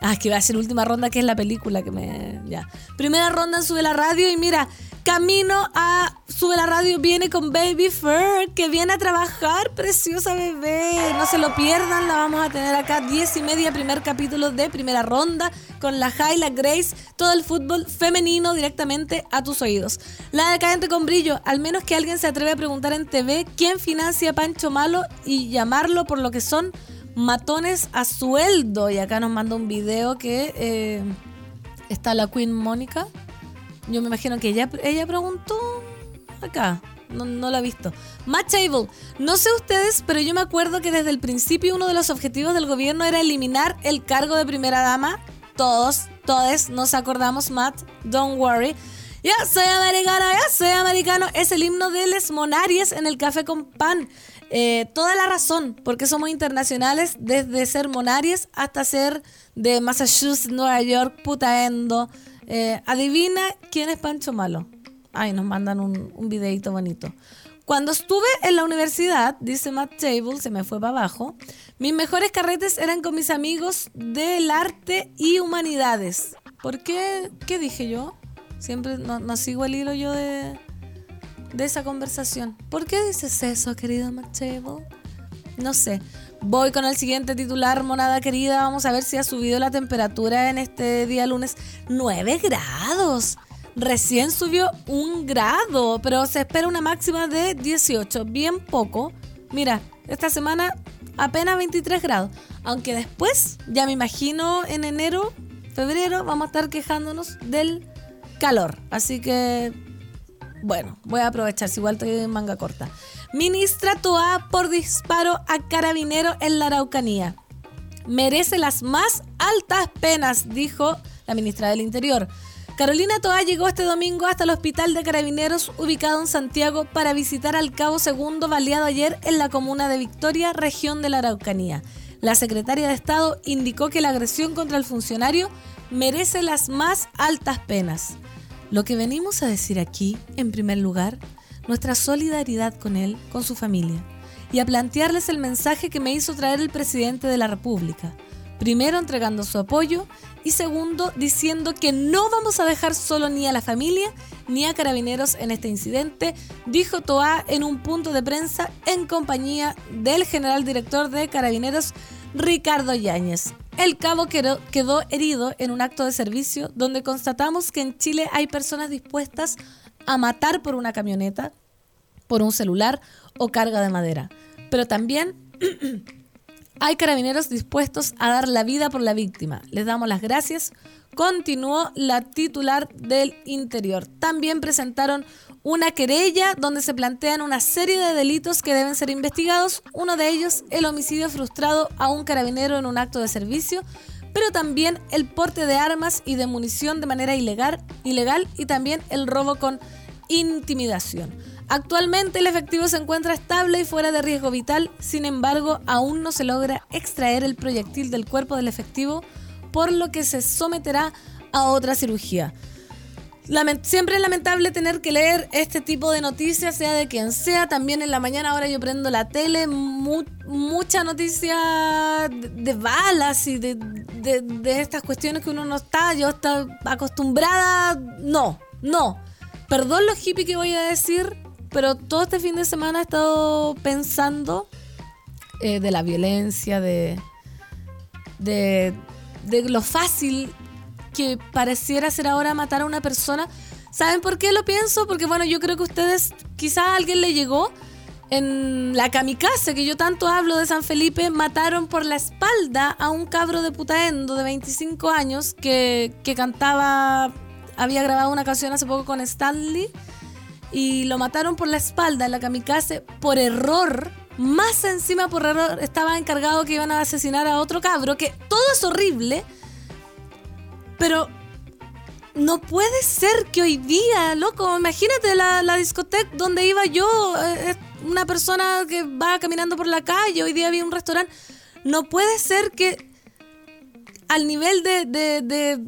Ah, es que va a ser última ronda, que es la película que me. Ya. Primera ronda en Sube la Radio y mira, camino a Sube la Radio viene con Baby Fur, que viene a trabajar, preciosa bebé. No se lo pierdan, la vamos a tener acá, 10 y media, primer capítulo de primera ronda, con la High, la Grace, todo el fútbol femenino directamente a tus oídos. La decadente con brillo, al menos que alguien se atreve a preguntar en TV quién financia Pancho Malo y llamarlo por lo que son matones a sueldo. Y acá nos manda un video que eh, está la Queen Mónica yo me imagino que ella, ella preguntó acá. No, no la he visto. Matt Table. No sé ustedes, pero yo me acuerdo que desde el principio uno de los objetivos del gobierno era eliminar el cargo de primera dama. Todos, todos nos acordamos, Matt. Don't worry. Ya soy americano, ya soy americano. Es el himno de Les Monaries en el café con pan. Eh, toda la razón, porque somos internacionales desde ser Monaries hasta ser de Massachusetts, Nueva York, Putaendo. Eh, adivina quién es Pancho Malo. Ay, nos mandan un, videito bonito. Cuando estuve en la universidad, dice Matt Table, se me fue para abajo, mis mejores carretes eran con mis amigos del arte y humanidades. ¿Por qué? ¿Qué dije yo? Siempre no, sigo el hilo yo de, de esa conversación. ¿Por qué dices eso, querido Matt Table? No sé. Voy con el siguiente titular, monada querida. Vamos a ver si ha subido la temperatura en este día lunes. 9 grados. Recién subió un grado, pero se espera una máxima de 18. Bien poco. Mira, esta semana apenas 23 grados. Aunque después, ya me imagino en enero, febrero, vamos a estar quejándonos del calor. Así que, bueno, voy a aprovechar, si igual estoy en manga corta. Ministra Toa por disparo a carabinero en la Araucanía. Merece las más altas penas, dijo la ministra del Interior. Carolina Toa llegó este domingo hasta el hospital de carabineros ubicado en Santiago para visitar al cabo segundo baleado ayer en la comuna de Victoria, región de la Araucanía. La secretaria de Estado indicó que la agresión contra el funcionario merece las más altas penas. Lo que venimos a decir aquí, en primer lugar, nuestra solidaridad con él, con su familia, y a plantearles el mensaje que me hizo traer el presidente de la República. Primero entregando su apoyo y segundo diciendo que no vamos a dejar solo ni a la familia ni a carabineros en este incidente, dijo Toa en un punto de prensa en compañía del general director de carabineros Ricardo Yáñez. El cabo quedó, herido en un acto de servicio donde constatamos que en Chile hay personas dispuestas a matar por una camioneta, por un celular o carga de madera. Pero también hay carabineros dispuestos a dar la vida por la víctima. Les damos las gracias. Continuó la titular del interior. También presentaron una querella donde se plantean una serie de delitos que deben ser investigados. Uno de ellos, el homicidio frustrado a un carabinero en un acto de servicio pero también el porte de armas y de munición de manera ilegal, ilegal y también el robo con intimidación. Actualmente el efectivo se encuentra estable y fuera de riesgo vital, sin embargo aún no se logra extraer el proyectil del cuerpo del efectivo, por lo que se someterá a otra cirugía. Siempre es lamentable tener que leer este tipo de noticias, sea de quien sea. También en la mañana ahora yo prendo la tele, mucha noticia de, balas y de, de, estas cuestiones que uno no está, yo está acostumbrada. No, no. Perdón los hippies que voy a decir, pero todo este fin de semana he estado pensando eh, de la violencia, de, de, de lo fácil que pareciera ser ahora matar a una persona. ¿Saben por qué lo pienso? Porque bueno, yo creo que ustedes, quizás alguien le llegó en la kamikaze, que yo tanto hablo de San Felipe, mataron por la espalda a un cabro de putaendo de 25 años que, que cantaba, había grabado una canción hace poco con Stanley y lo mataron por la espalda en la kamikaze por error. Más encima por error estaba encargado que iban a asesinar a otro cabro, que todo es horrible, pero no puede ser que hoy día, loco, imagínate la, la discoteca donde iba yo, eh, una persona que va caminando por la calle, hoy día había un restaurante, no puede ser que al nivel de, de,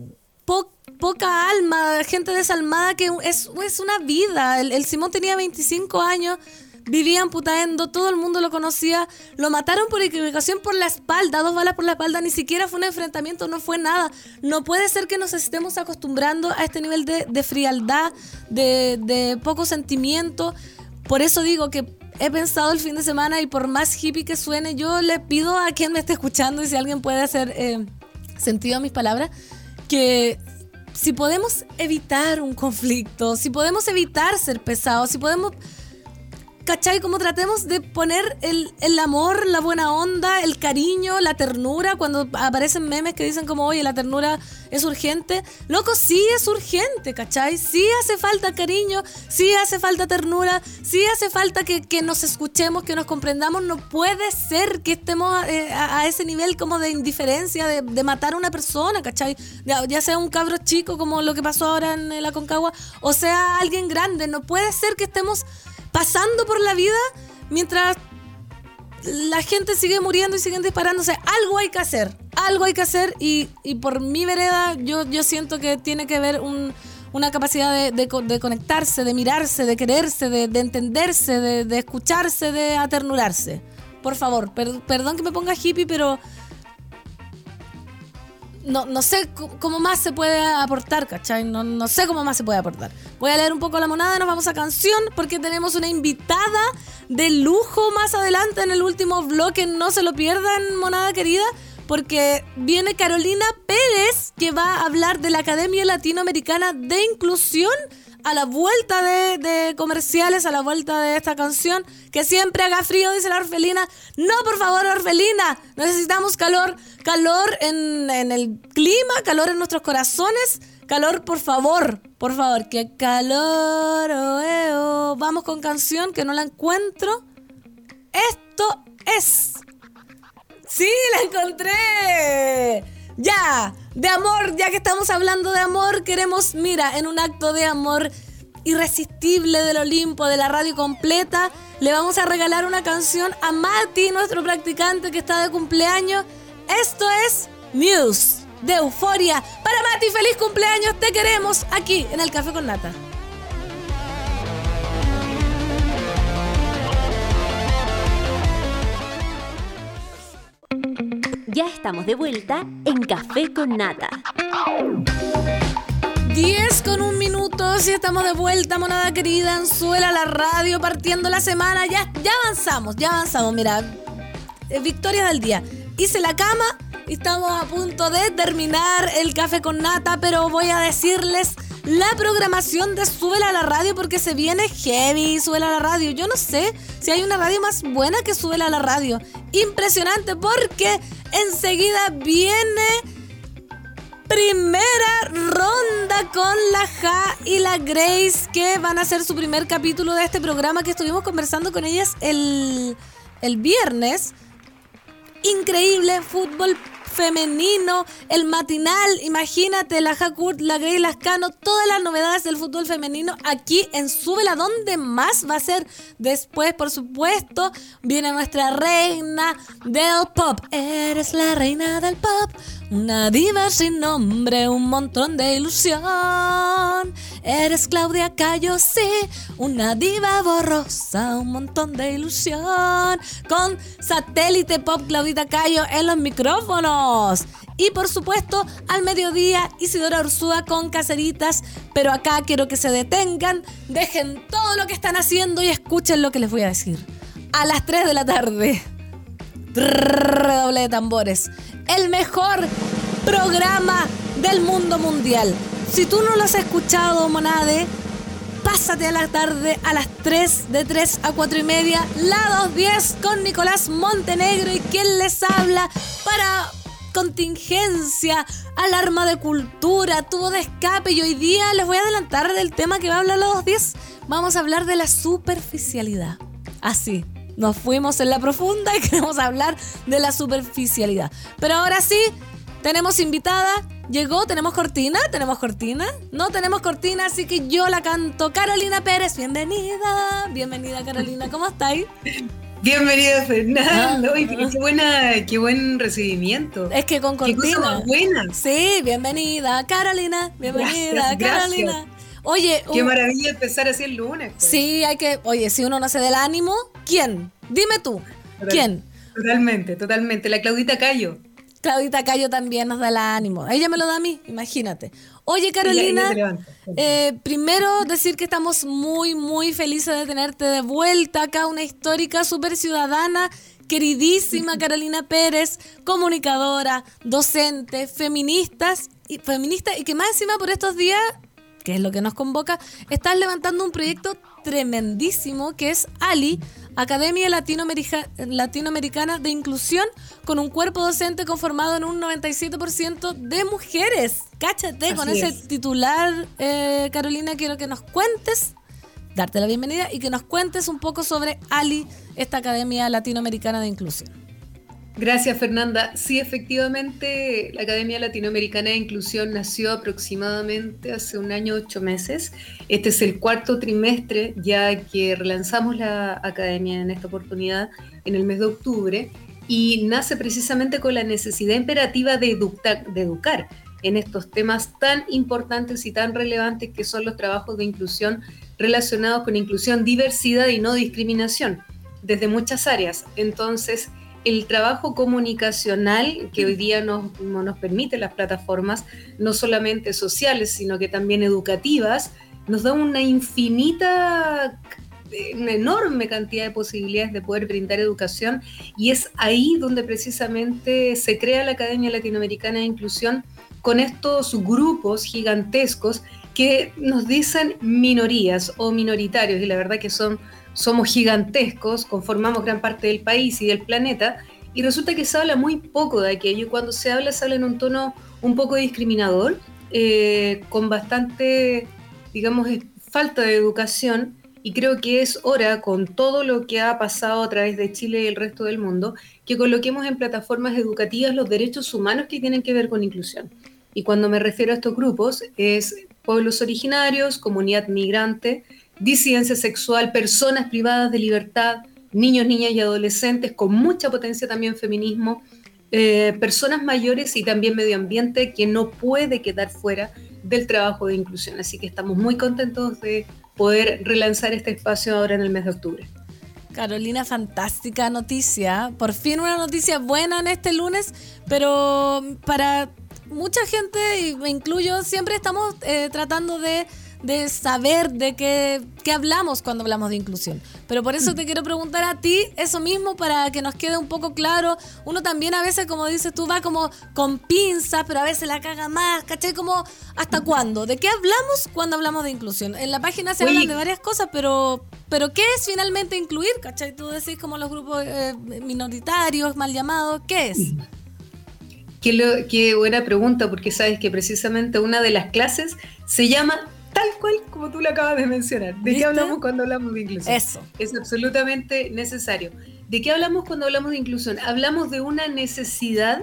poca alma, gente desalmada, que es, es una vida, el, el Simón tenía 25 años vivía en Putaendo, todo el mundo lo conocía, lo mataron por equivocación por la espalda, dos balas por la espalda, ni siquiera fue un enfrentamiento, no fue nada. No puede ser que nos estemos acostumbrando a este nivel de, frialdad, de, poco sentimiento. Por eso digo que he pensado el fin de semana y por más hippie que suene, yo le pido a quien me esté escuchando y si alguien puede hacer eh, sentido a mis palabras, que si podemos evitar un conflicto, si podemos evitar ser pesados, si podemos ¿Cachai? Como tratemos de poner el, amor, la buena onda, el cariño, la ternura, cuando aparecen memes que dicen como, oye, la ternura es urgente. Loco, sí es urgente, ¿cachai? Sí hace falta cariño, sí hace falta ternura, sí hace falta que, nos escuchemos, que nos comprendamos. No puede ser que estemos eh, a, ese nivel como de indiferencia, de, matar a una persona, ¿cachai? Ya, ya, sea un cabro chico como lo que pasó ahora en la Concagua, o sea alguien grande. No puede ser que estemos pasando por la vida mientras la gente sigue muriendo y siguen disparándose. Algo hay que hacer, algo hay que hacer y, por mi vereda yo, yo siento que tiene que haber una capacidad de, conectarse, de mirarse, de quererse, de, entenderse, de, escucharse, de aternurarse. Por favor, perdón que me ponga hippie, pero no, no sé cómo más se puede aportar, ¿cachai? No, no sé cómo más se puede aportar. Voy a leer un poco la monada, nos vamos a canción porque tenemos una invitada de lujo más adelante en el último bloque. No se lo pierdan, monada querida, porque viene Carolina Pérez que va a hablar de la Academia Latinoamericana de Inclusión a la vuelta de, comerciales, a la vuelta de esta canción. Que siempre haga frío, dice la orfelina. No, por favor, orfelina. Necesitamos calor. Calor en, el clima, calor en nuestros corazones. Calor, por favor, por favor. Que calor. Oh, Vamos con canción que no la encuentro. Esto es. Sí, la encontré. Ya, de amor, ya que estamos hablando de amor, queremos, mira, en un acto de amor irresistible del Olimpo, de la radio completa, le vamos a regalar una canción a Mati, nuestro practicante que está de cumpleaños. Esto es Muse de Euforia. Para Mati, feliz cumpleaños, te queremos aquí en el Café con Nata. Ya estamos de vuelta en Café con Nata. 10 con un minuto, si estamos de vuelta, monada querida, Anzuela, la radio, partiendo la semana, ya, ya avanzamos, ya avanzamos, mira, eh, victoria del día. Hice la cama estamos a punto de terminar el café con nata, pero voy a decirles la programación de Súbela a la Radio porque se viene heavy Súbela a la Radio. Yo no sé si hay una radio más buena que Súbela a la Radio. Impresionante porque enseguida viene primera ronda con la Ja y la Grace que van a hacer su primer capítulo de este programa que estuvimos conversando con ellas el, el viernes. Increíble fútbol femenino, el matinal, imagínate, la Hakurt, la Grey Lascano, todas las novedades del fútbol femenino aquí en Súbela, donde más va a ser después, por supuesto, viene nuestra reina del pop. Eres la reina del pop, una diva sin nombre, un montón de ilusión. Eres Claudia Cayo, sí, una diva borrosa, un montón de ilusión. Con satélite pop Claudita Cayo en los micrófonos. Y por supuesto, al mediodía, Isidora Ursúa con caseritas. Pero acá quiero que se detengan, dejen todo lo que están haciendo y escuchen lo que les voy a decir. A las 3 de la tarde. Redoble de tambores. El mejor programa del mundo mundial. Si tú no lo has escuchado, Monade, Pásate a la tarde a las 3, de 3 a 4 y media, la 210 con Nicolás Montenegro y quien les habla para contingencia, alarma de cultura, tubo de escape y hoy día les voy a adelantar del tema que va a hablar la 210. Vamos a hablar de la superficialidad. Así, nos fuimos en la profunda y queremos hablar de la superficialidad. Pero ahora sí, tenemos invitada. Llegó, tenemos cortina, tenemos cortina. No tenemos cortina, así que yo la canto. Carolina Pérez, bienvenida. Bienvenida Carolina, ¿cómo estáis? Bienvenida Fernando. Ah, qué, buena, qué buen recibimiento. Es que con cortina. buena. Sí, bienvenida Carolina. Bienvenida Carolina. Oye, qué maravilla empezar así el lunes. Pues. Sí, hay que, oye, si uno no se del ánimo, ¿quién? Dime tú, ¿quién? Totalmente, totalmente. La Claudita Cayo. Claudita Cayo también nos da el ánimo. Ella me lo da a mí, imagínate. Oye, Carolina, eh, primero decir que estamos muy, muy felices de tenerte de vuelta acá, una histórica super ciudadana, queridísima Carolina Pérez, comunicadora, docente, feministas y feminista, y que más encima por estos días que es lo que nos convoca, estás levantando un proyecto tremendísimo que es Ali, Academia Latinoamericana de Inclusión, con un cuerpo docente conformado en un 97% de mujeres. Cáchate, con ese titular, eh, Carolina, quiero que nos cuentes, darte la bienvenida y que nos cuentes un poco sobre Ali, esta Academia Latinoamericana de Inclusión. Gracias, Fernanda. Sí, efectivamente, la Academia Latinoamericana de Inclusión nació aproximadamente hace un año, ocho meses. Este es el cuarto trimestre ya que relanzamos la Academia en esta oportunidad en el mes de octubre y nace precisamente con la necesidad imperativa de, educar en estos temas tan importantes y tan relevantes que son los trabajos de inclusión relacionados con inclusión, diversidad y no discriminación desde muchas áreas. Entonces, el trabajo comunicacional que hoy día nos, nos permite las plataformas, no solamente sociales, sino que también educativas, nos da una infinita, una enorme cantidad de posibilidades de poder brindar educación. Y es ahí donde precisamente se crea la Academia Latinoamericana de Inclusión con estos grupos gigantescos que nos dicen minorías o minoritarios y la verdad que son somos gigantescos, conformamos gran parte del país y del planeta, y resulta que se habla muy poco de aquello, y cuando se habla, se habla en un tono un poco discriminador, eh, con bastante, digamos, falta de educación, y creo que es hora, con todo lo que ha pasado a través de Chile y el resto del mundo, que coloquemos en plataformas educativas los derechos humanos que tienen que ver con inclusión. Y cuando me refiero a estos grupos, es pueblos originarios, comunidad migrante, disidencia sexual, personas privadas de libertad, niños, niñas y adolescentes con mucha potencia también feminismo, eh, personas mayores y también medio ambiente que no puede quedar fuera del trabajo de inclusión. Así que estamos muy contentos de poder relanzar este espacio ahora en el mes de octubre. Carolina, fantástica noticia. Por fin una noticia buena en este lunes, pero para mucha gente, y me incluyo, siempre estamos eh, tratando de de saber de qué, hablamos cuando hablamos de inclusión. Pero por eso te quiero preguntar a ti eso mismo para que nos quede un poco claro. Uno también a veces, como dices tú, va como con pinzas, pero a veces la caga más, ¿cachai? Como, ¿hasta cuándo? ¿De qué hablamos cuando hablamos de inclusión? En la página se hablan de varias cosas, pero, pero ¿qué es finalmente incluir? ¿Cachai? Tú decís como los grupos eh, minoritarios, mal llamados, ¿qué es? Qué, qué buena pregunta, porque sabes que precisamente una de las clases se llama tal cual como tú lo acabas de mencionar. ¿De qué hablamos cuando hablamos de inclusión? Eso. Es absolutamente necesario. ¿De qué hablamos cuando hablamos de inclusión? Hablamos de una necesidad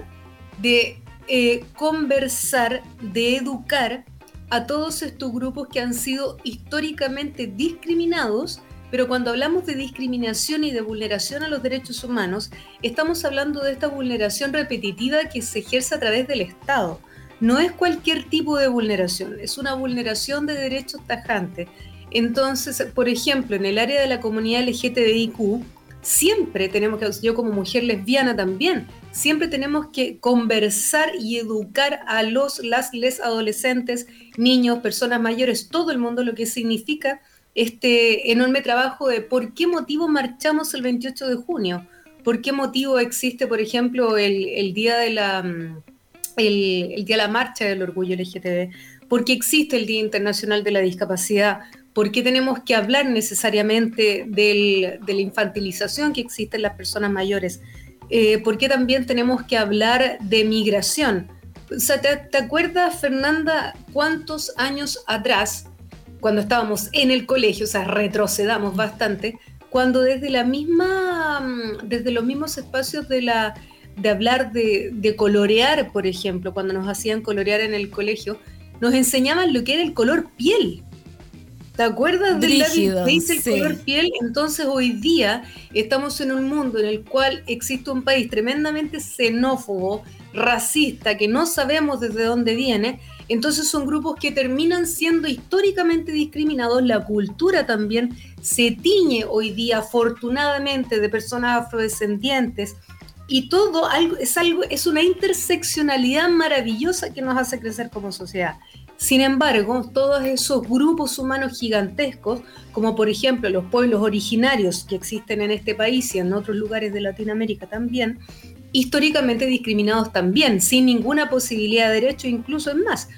de eh, conversar, de educar a todos estos grupos que han sido históricamente discriminados, pero cuando hablamos de discriminación y de vulneración a los derechos humanos, estamos hablando de esta vulneración repetitiva que se ejerce a través del Estado no es cualquier tipo de vulneración, es una vulneración de derechos tajantes. Entonces, por ejemplo, en el área de la comunidad LGTBIQ, siempre tenemos que, yo como mujer lesbiana también, siempre tenemos que conversar y educar a los, las, les adolescentes, niños, personas mayores, todo el mundo lo que significa este enorme trabajo de por qué motivo marchamos el 28 de junio, por qué motivo existe, por ejemplo, el, el día de la mm, el, Día de la Marcha del Orgullo LGTB, porque existe el Día Internacional de la Discapacidad, ¿Por qué tenemos que hablar necesariamente de la infantilización que existe en las personas mayores? Eh, ¿Por qué también tenemos que hablar de migración? O sea, ¿te, acuerdas, Fernanda, cuántos años atrás, cuando estábamos en el colegio, o sea, retrocedamos bastante, cuando desde la misma, mm, desde los mismos espacios de la de hablar de, de, colorear, por ejemplo, cuando nos hacían colorear en el colegio, nos enseñaban lo que era el color piel. ¿Te acuerdas del lápiz dice el color piel? Entonces hoy día estamos en un mundo en el cual existe un país tremendamente xenófobo, racista, que no sabemos desde dónde viene. Entonces son grupos que terminan siendo históricamente discriminados. La cultura también se tiñe hoy día, afortunadamente, de personas afrodescendientes. Y todo algo, es, algo, es una interseccionalidad maravillosa que nos hace crecer como sociedad. Sin embargo, todos esos grupos humanos gigantescos, como por ejemplo los pueblos originarios que existen en este país y en otros lugares de Latinoamérica también, históricamente discriminados también, sin ninguna posibilidad de derecho, incluso en más,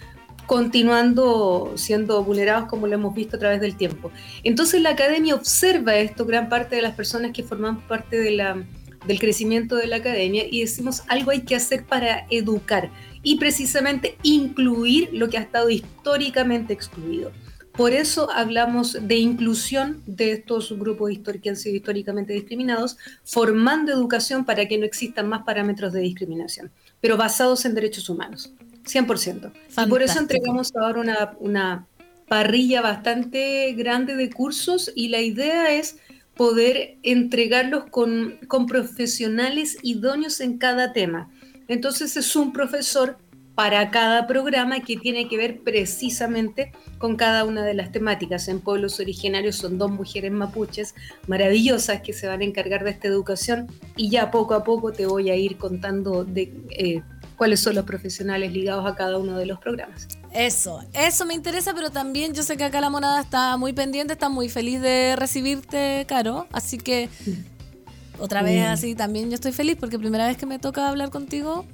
continuando siendo vulnerados como lo hemos visto a través del tiempo. Entonces la academia observa esto, gran parte de las personas que forman parte de la, del crecimiento de la academia y decimos algo hay que hacer para educar y precisamente incluir lo que ha estado históricamente excluido. Por eso hablamos de inclusión de estos grupos que han sido históricamente discriminados, formando educación para que no existan más parámetros de discriminación, pero basados en derechos humanos, 100%. Y por eso entregamos ahora una, una parrilla bastante grande de cursos y la idea es poder entregarlos con, con profesionales idóneos en cada tema entonces es un profesor para cada programa que tiene que ver precisamente con cada una de las temáticas. En pueblos originarios son dos mujeres mapuches maravillosas que se van a encargar de esta educación y ya poco a poco te voy a ir contando de eh, cuáles son los profesionales ligados a cada uno de los programas. Eso, eso me interesa, pero también yo sé que acá la monada está muy pendiente, está muy feliz de recibirte, Caro, así que otra vez así también yo estoy feliz porque primera vez que me toca hablar contigo.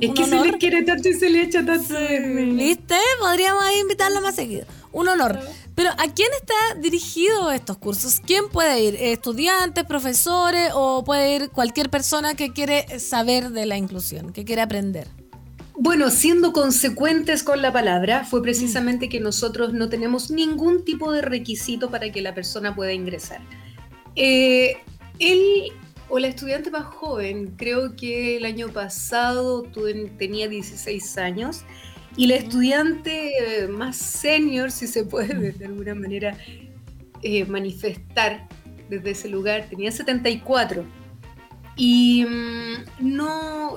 es que se le quiere tanto y se le echa tanto. ¿Viste? Podríamos ahí invitarla más seguido. Un honor. Pero ¿a quién está dirigido estos cursos? ¿Quién puede ir? ¿Estudiantes, profesores o puede ir cualquier persona que quiere saber de la inclusión, que quiere aprender? Bueno, siendo consecuentes con la palabra, fue precisamente que nosotros no tenemos ningún tipo de requisito para que la persona pueda ingresar. Eh, él o la estudiante más joven, creo que el año pasado tenía 16 años, y la estudiante más senior, si se puede de alguna manera eh, manifestar desde ese lugar, tenía 74. Y mm, no,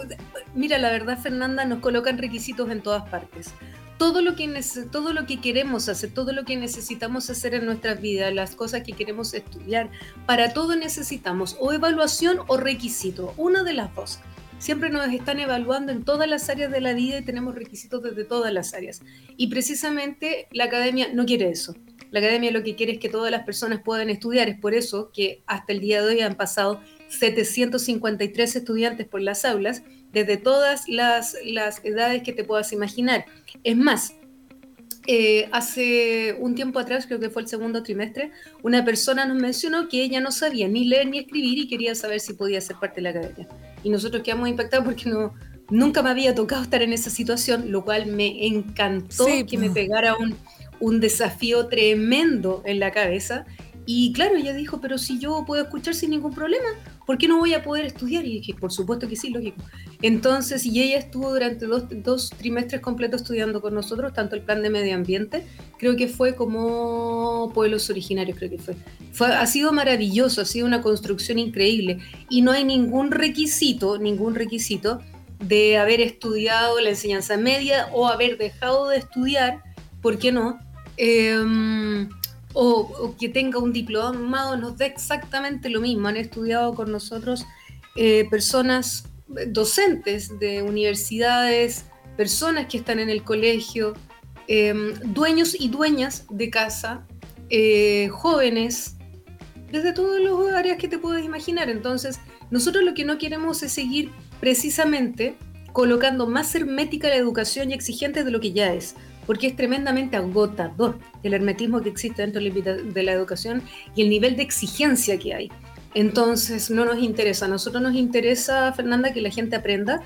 mira, la verdad Fernanda, nos colocan requisitos en todas partes todo lo, que todo lo que queremos hacer, todo lo que necesitamos hacer en nuestras vidas, las cosas que queremos estudiar, para todo necesitamos o evaluación o requisito, una de las dos. Siempre nos están evaluando en todas las áreas de la vida y tenemos requisitos desde todas las áreas. Y precisamente la academia no quiere eso. La academia lo que quiere es que todas las personas puedan estudiar. Es por eso que hasta el día de hoy han pasado 753 estudiantes por las aulas desde todas las, edades que te puedas imaginar. Es más, eh, hace un tiempo atrás, creo que fue el segundo trimestre, una persona nos mencionó que ella no sabía ni leer ni escribir y quería saber si podía ser parte de la academia. Y nosotros quedamos impactados porque no, nunca me había tocado estar en esa situación, lo cual me encantó que me pegara un, un desafío tremendo en la cabeza y claro, ella dijo, pero si yo puedo escuchar sin ningún problema, ¿por qué no voy a poder estudiar? Y dije, por supuesto que sí, lógico. Entonces, y ella estuvo durante dos, trimestres completos estudiando con nosotros, tanto el plan de medio ambiente, creo que fue como pueblos originarios, creo que fue. fue. Ha sido maravilloso, ha sido una construcción increíble. Y no hay ningún requisito, ningún requisito de haber estudiado la enseñanza media o haber dejado de estudiar, ¿por qué no? Eh, o, que tenga un diplomado nos da exactamente lo mismo. Han estudiado con nosotros eh, personas docentes de universidades, personas que están en el colegio, em, dueños y dueñas de casa, eh, jóvenes, desde todos los áreas que te puedes imaginar. Entonces, nosotros lo que no queremos es seguir precisamente colocando más hermética la educación y exigente de lo que ya es porque es tremendamente agotador el hermetismo que existe dentro de la educación y el nivel de exigencia que hay. Entonces, no nos interesa. Nosotros nos interesa, Fernanda, que la gente aprenda,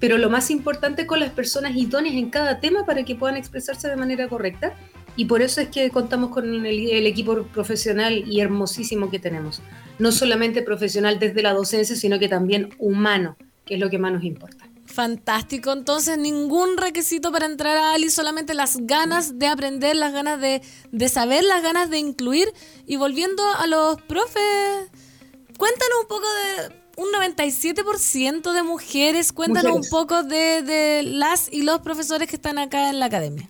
pero lo más importante con las personas idóneas en cada tema para que puedan expresarse de manera correcta. Y por eso es que contamos con el equipo profesional y hermosísimo que tenemos. No solamente profesional desde la docencia, sino que también humano, que es lo que más nos importa. Fantástico, entonces ningún requisito para entrar a Ali, solamente las ganas de aprender, las ganas de, de saber, las ganas de incluir. Y volviendo a los profes, cuéntanos un poco de un 97% de mujeres, cuéntanos un poco de, de las y los profesores que están acá en la academia.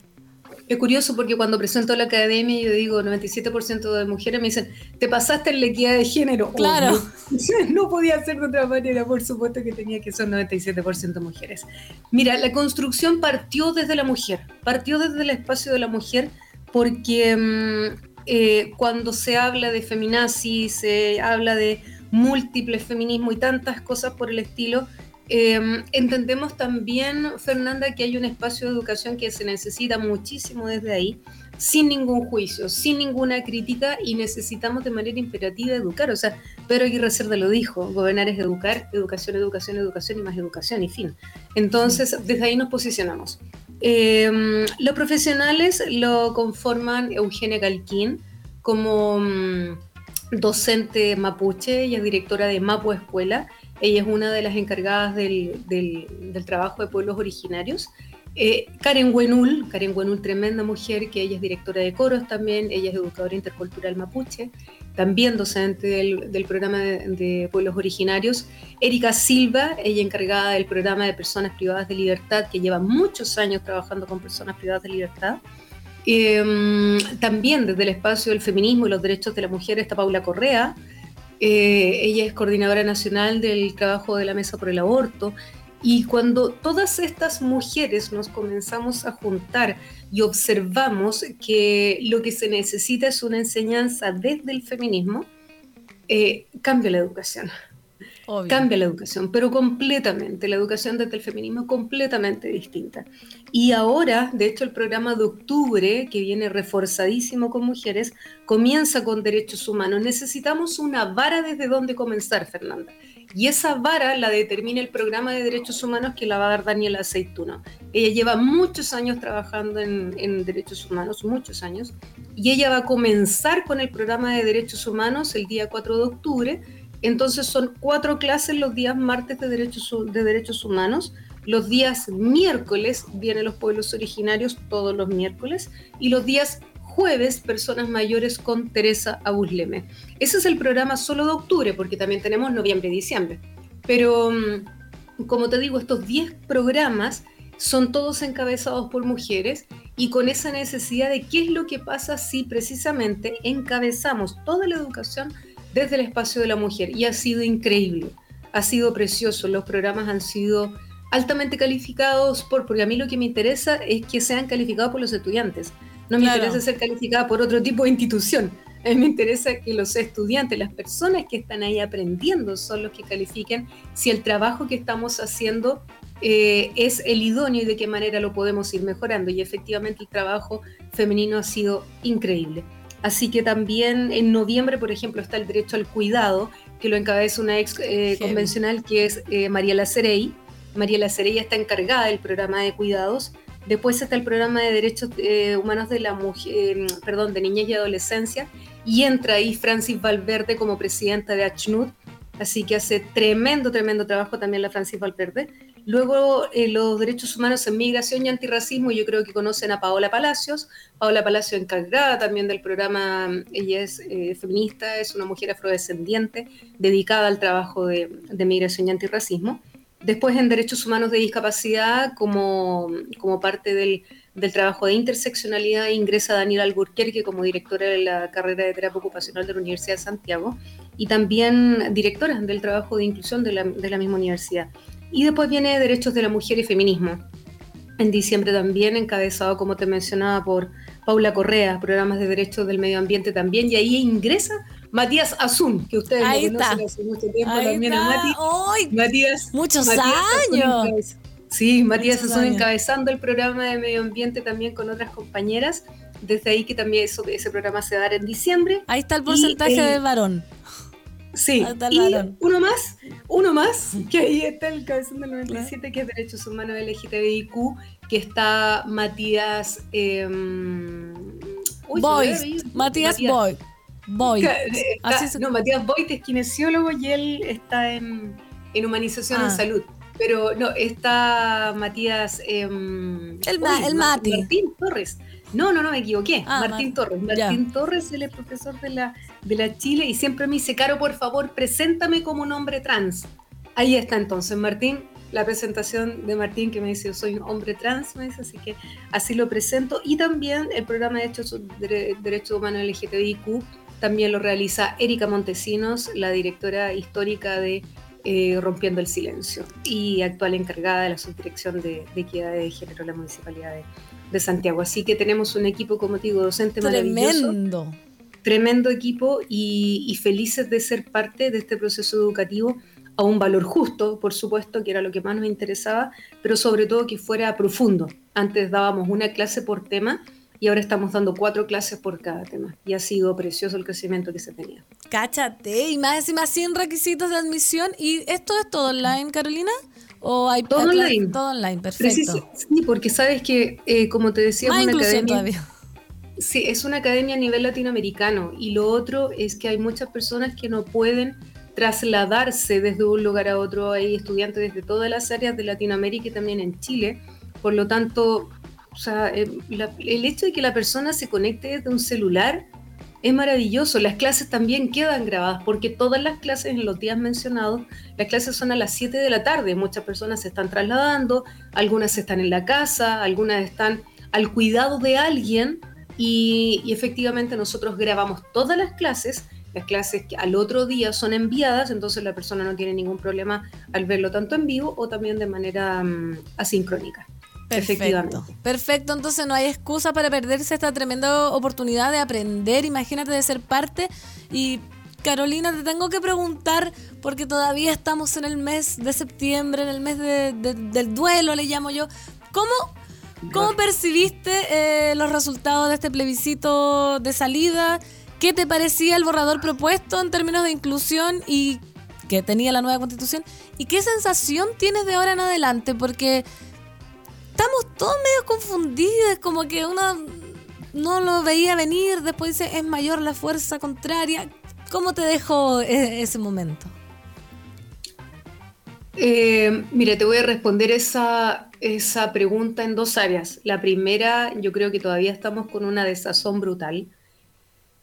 Es curioso porque cuando presento la academia yo digo 97% de mujeres me dicen, te pasaste en la equidad de género. Claro. no podía ser de otra manera, por supuesto que tenía que ser 97% mujeres. Mira, la construcción partió desde la mujer, partió desde el espacio de la mujer porque mm, eh, cuando se habla de feminazis, se habla de múltiples feminismos y tantas cosas por el estilo, Em, entendemos también, Fernanda, que hay un espacio de educación que se necesita muchísimo desde ahí, sin ningún juicio, sin ninguna crítica y necesitamos de manera imperativa educar. O sea, Pedro Aguirre Cerda lo dijo, gobernar es educar, educación, educación, educación y más educación y fin. Entonces, desde ahí nos posicionamos. Em, los profesionales lo conforman Eugenia Calquín como mm, docente mapuche, y es directora de Mapu Escuela ella es una de las encargadas del, trabajo de pueblos originarios. Eh, Karen Wenul, Karen Wenul, tremenda mujer, que ella es directora de coros también, ella es educadora intercultural mapuche, también docente del, programa de, pueblos originarios. Erika Silva, ella encargada del programa de personas privadas de libertad, que lleva muchos años trabajando con personas privadas de libertad. Em, también desde el espacio del feminismo y los derechos de la mujer está Paula Correa, eh, ella es coordinadora nacional del trabajo de la Mesa por el Aborto. Y cuando todas estas mujeres nos comenzamos a juntar y observamos que lo que se necesita es una enseñanza desde el feminismo, eh, cambia la educación. Cambia la educación, pero completamente. La educación desde el feminismo es completamente distinta. Y ahora, de hecho, el programa de octubre, que viene reforzadísimo con mujeres, comienza con derechos humanos. Necesitamos una vara desde donde comenzar, Fernanda. Y esa vara la determina el programa de derechos humanos que la va a dar Daniela Aceituno. Ella lleva muchos años trabajando en, en derechos humanos, muchos años, y ella va a comenzar con el programa de derechos humanos el día 4 de octubre entonces son cuatro clases los días martes de derechos, de derechos humanos. Los días miércoles vienen los pueblos originarios todos los miércoles. Y los días jueves, personas mayores con Teresa Abusleme. Ese es el programa solo de octubre, porque también tenemos noviembre y diciembre. Pero, mm, como te digo, estos 10 programas son todos encabezados por mujeres y con esa necesidad de qué es lo que pasa si precisamente encabezamos toda la educación desde el espacio de la mujer y ha sido increíble, ha sido precioso, los programas han sido altamente calificados por, porque a mí lo que me interesa es que sean calificados por los estudiantes, no me interesa ser calificada por otro tipo de institución, a mí me interesa que los estudiantes, las personas que están ahí aprendiendo son los que califiquen si el trabajo que estamos haciendo eh, es el idóneo y de qué manera lo podemos ir mejorando. Y efectivamente el trabajo femenino ha sido increíble. Así que también en noviembre, por ejemplo, está el derecho al cuidado, que lo encabeza una ex eh, convencional que es eh, Mariela Cerey. Mariela Cerey está encargada del programa de cuidados. Después está el programa de derechos eh, humanos de la mujer, perdón, de niñez y adolescencia. Y entra ahí Francis Valverde como presidenta de ACHNUD. Así que hace tremendo, tremendo trabajo también la Francis Valverde. Luego, eh, los derechos humanos en migración y antirracismo, yo creo que conocen a Paola Palacios. Paola Palacios encargada también del programa, ella es eh, feminista, es una mujer afrodescendiente dedicada al trabajo de, migración y antirracismo. Después, en derechos humanos de discapacidad, como, como parte del, del trabajo de interseccionalidad, ingresa Daniela Alburquerque como directora de la carrera de terapia ocupacional de la Universidad de Santiago y también directora del trabajo de inclusión de la, de la misma universidad. Y después viene Derechos de la Mujer y Feminismo. En diciembre también, encabezado, como te mencionaba, por Paula Correa, programas de derechos del medio ambiente también. Y ahí ingresa Matías Azun, que ustedes lo conocen hace mucho tiempo también a Mati. Matías. Muchos años. Sí, Matías está encabezando el programa de medio ambiente también con otras compañeras. Desde ahí que también eso, ese programa se va a dar en diciembre. Ahí está el porcentaje de varón. Sí, y uno más, uno más, que ahí está el cabezón del 97, que es Derechos Humanos LGTBIQ, que está Matías... Eh, Matías Boy. Boy. No, Matías Boy es kinesiólogo y él está en, en humanización en ah. salud. Pero no, está Matías. Em, el, el Mati. Martín Torres. No, no, no, me equivoqué. Ah, Martín Torres. Martín Torres, él es profesor de la, de la Chile y siempre me dice, Caro, por favor, preséntame como un hombre trans. Ahí está entonces, Martín, la presentación de Martín que me dice, yo soy un hombre trans, me dice, así que así lo presento. Y también el programa de Derechos, de Derechos Humanos LGTBIQ también lo realiza Erika Montesinos, la directora histórica de eh, Rompiendo el Silencio y actual encargada de la subdirección de, Equidad de Género de la Municipalidad de, Santiago. Así que tenemos un equipo, como digo, docente. Tremendo equipo y, y felices de ser parte de este proceso educativo a un valor justo, por supuesto, que era lo que más nos interesaba, pero sobre todo que fuera profundo. Antes dábamos una clase por tema y ahora estamos dando cuatro clases por cada tema. Y ha sido precioso el crecimiento que se tenía. Cáchate, y más encima 100 requisitos de admisión. ¿Y esto es todo online, Carolina? ¿O hay todo online? Todo online, perfecto. Sí, porque sabes que, eh, como te decía, una academia, todavía. Sí, es una academia a nivel latinoamericano. Y lo otro es que hay muchas personas que no pueden trasladarse desde un lugar a otro. Hay estudiantes desde todas las áreas de Latinoamérica y también en Chile. Por lo tanto, eh, el hecho de que la persona se conecte desde un celular es maravilloso. Las clases también quedan grabadas porque todas las clases en los días mencionados, las clases son a las 7 de la tarde. Muchas personas se están trasladando, algunas están en la casa, algunas están al cuidado de alguien y, y efectivamente nosotros grabamos todas las clases. Las clases que al otro día son enviadas, entonces la persona no tiene ningún problema al verlo tanto en vivo o también de manera mm, asincrónica. Perfecto. Perfecto, entonces no hay excusa para perderse esta tremenda oportunidad de aprender, imagínate de ser parte. Y Carolina, te tengo que preguntar, porque todavía estamos en el mes de septiembre, en el mes del duelo, le llamo yo, ¿cómo, cómo percibiste eh, los resultados de este plebiscito de salida? ¿Qué te parecía el borrador propuesto en términos de inclusión y que tenía la nueva constitución? ¿Y qué sensación tienes de ahora en adelante? Porque estamos todos medio confundidos, como que uno no lo veía venir, después dice, es mayor la fuerza contraria. ¿Cómo te dejó e-, ese momento? Eh, mira, te voy a responder esa, esa pregunta en dos áreas. La primera, yo creo que todavía estamos con una desazón brutal,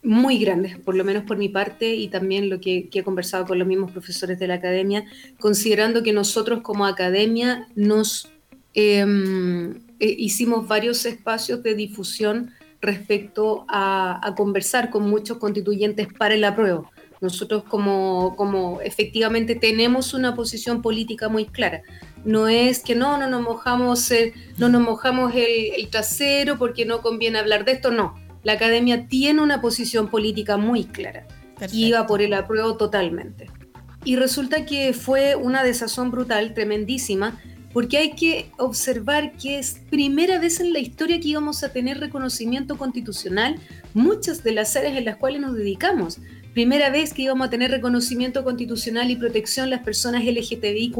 muy grande, por lo menos por mi parte, y también lo que, he conversado con los mismos profesores de la academia, considerando que nosotros como academia nos Em, eh, hicimos varios espacios de difusión respecto a, conversar con muchos constituyentes para el apruebo. Nosotros como, como efectivamente tenemos una posición política muy clara. No es que no, no nos mojamos, no nos mojamos el, trasero porque no conviene hablar de esto, no. La academia tiene una posición política muy clara y iba por el apruebo totalmente. Y resulta que fue una desazón brutal, tremendísima, porque hay que observar que es primera vez en la historia que íbamos a tener reconocimiento constitucional muchas de las áreas en las cuales nos dedicamos. Primera vez que íbamos a tener reconocimiento constitucional y protección las personas LGTBIQ,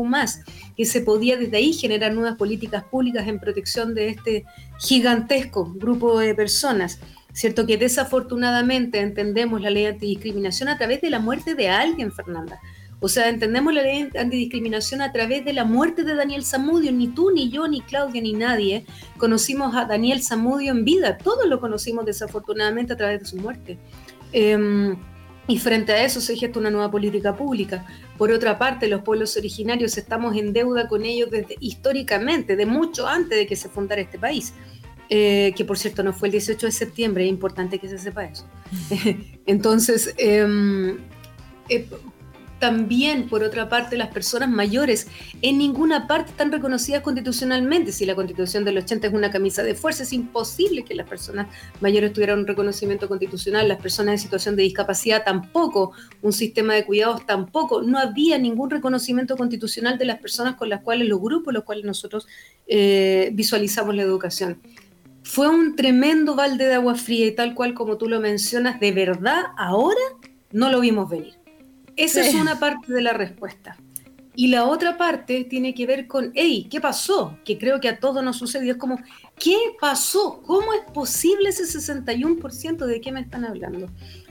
que se podía desde ahí generar nuevas políticas públicas en protección de este gigantesco grupo de personas. Cierto que desafortunadamente entendemos la ley antidiscriminación a través de la muerte de alguien, Fernanda. O sea, entendemos la ley antidiscriminación a través de la muerte de Daniel Zamudio. Ni tú, ni yo, ni Claudia, ni nadie conocimos a Daniel Zamudio en vida. Todos lo conocimos desafortunadamente a través de su muerte. Em, y frente a eso se gesta una nueva política pública. Por otra parte, los pueblos originarios estamos en deuda con ellos desde históricamente, de mucho antes de que se fundara este país. Eh, que por cierto no fue el 18 de septiembre, es importante que se sepa eso. Entonces, em, eh, también, por otra parte, las personas mayores en ninguna parte están reconocidas constitucionalmente. Si la constitución del 80 es una camisa de fuerza, es imposible que las personas mayores tuvieran un reconocimiento constitucional, las personas en situación de discapacidad tampoco, un sistema de cuidados tampoco. No había ningún reconocimiento constitucional de las personas con las cuales los grupos, los cuales nosotros eh, visualizamos la educación. Fue un tremendo balde de agua fría y tal cual como tú lo mencionas, de verdad, ahora no lo vimos venir. Esa es una parte de la respuesta. Y la otra parte tiene que ver con, hey, ¿qué pasó? Que creo que a todos nos sucedió. Es como, ¿qué pasó? ¿Cómo es posible ese 61%? ¿De qué me están hablando?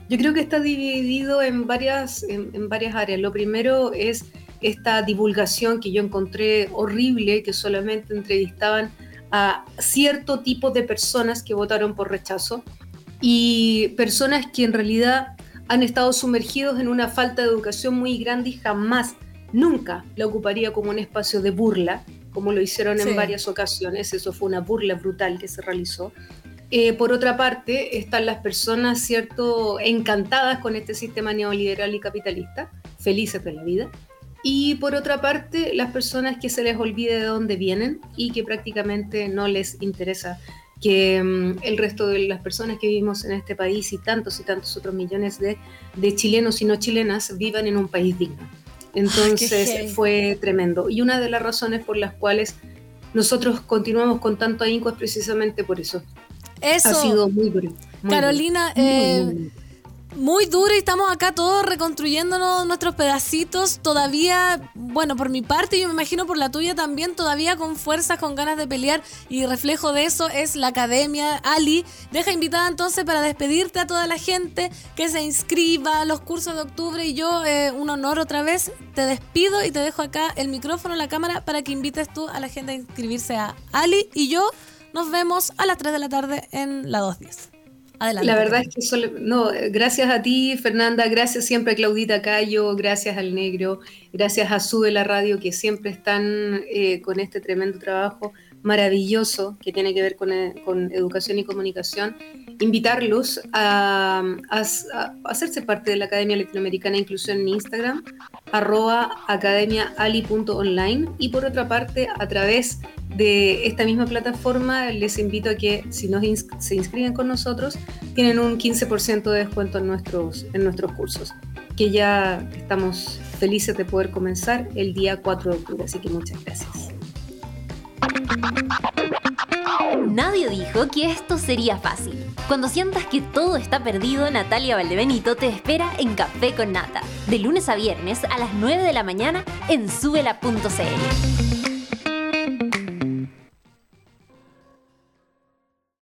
Yo creo que está dividido en varias, en, varias áreas. Lo primero es esta divulgación que yo encontré horrible, que solamente entrevistaban a cierto tipo de personas que votaron por rechazo y personas que en realidad han estado sumergidos en una falta de educación muy grande y jamás, nunca la ocuparía como un espacio de burla, como lo hicieron en varias ocasiones. Eso fue una burla brutal que se realizó. Eh, por otra parte, están las personas, ¿cierto?, encantadas con este sistema neoliberal y capitalista, felices de la vida. Y por otra parte, las personas que se les olvide de dónde vienen y que prácticamente no les interesa que mm, el resto de las personas que vivimos en este país y tantos y tantos otros millones de, chilenos y no chilenas vivan en un país digno. Entonces fue tremendo. Y una de las razones por las cuales nosotros continuamos con tanto ahínco es precisamente por eso. Eso. Ha sido muy duro. Carolina, eh, muy duro y estamos acá todos reconstruyéndonos nuestros pedacitos. Todavía, bueno, por mi parte, yo me imagino por la tuya también, todavía con fuerzas, con ganas de pelear. Y reflejo de eso es la academia. Ali, deja invitada entonces para despedirte a toda la gente que se inscriba a los cursos de octubre. Y yo, eh, un honor otra vez, te despido y te dejo acá el micrófono, la cámara, para que invites tú a la gente a inscribirse a Ali. Y yo nos vemos a las 3 de la tarde en la 210. La verdad es que solo, no, gracias a ti, Fernanda, gracias siempre a Claudita Cayo, gracias al Negro, gracias a Sube la Radio, que siempre están eh, con este tremendo trabajo maravilloso que tiene que ver con, eh, educación y comunicación, invitarlos a, hacerse parte de la Academia Latinoamericana de Inclusión en Instagram, arroba academiaali.online y por otra parte, a través de esta misma plataforma, les invito a que si nos se inscriben con nosotros, tienen un 15% de descuento en nuestros, en nuestros cursos, que ya estamos felices de poder comenzar el día 4 de octubre, así que muchas gracias. Nadie dijo que esto sería fácil. Cuando sientas que todo está perdido, Natalia Valdebenito te espera en Café con Nata, de lunes a viernes a las 9 de la mañana en subela.cl.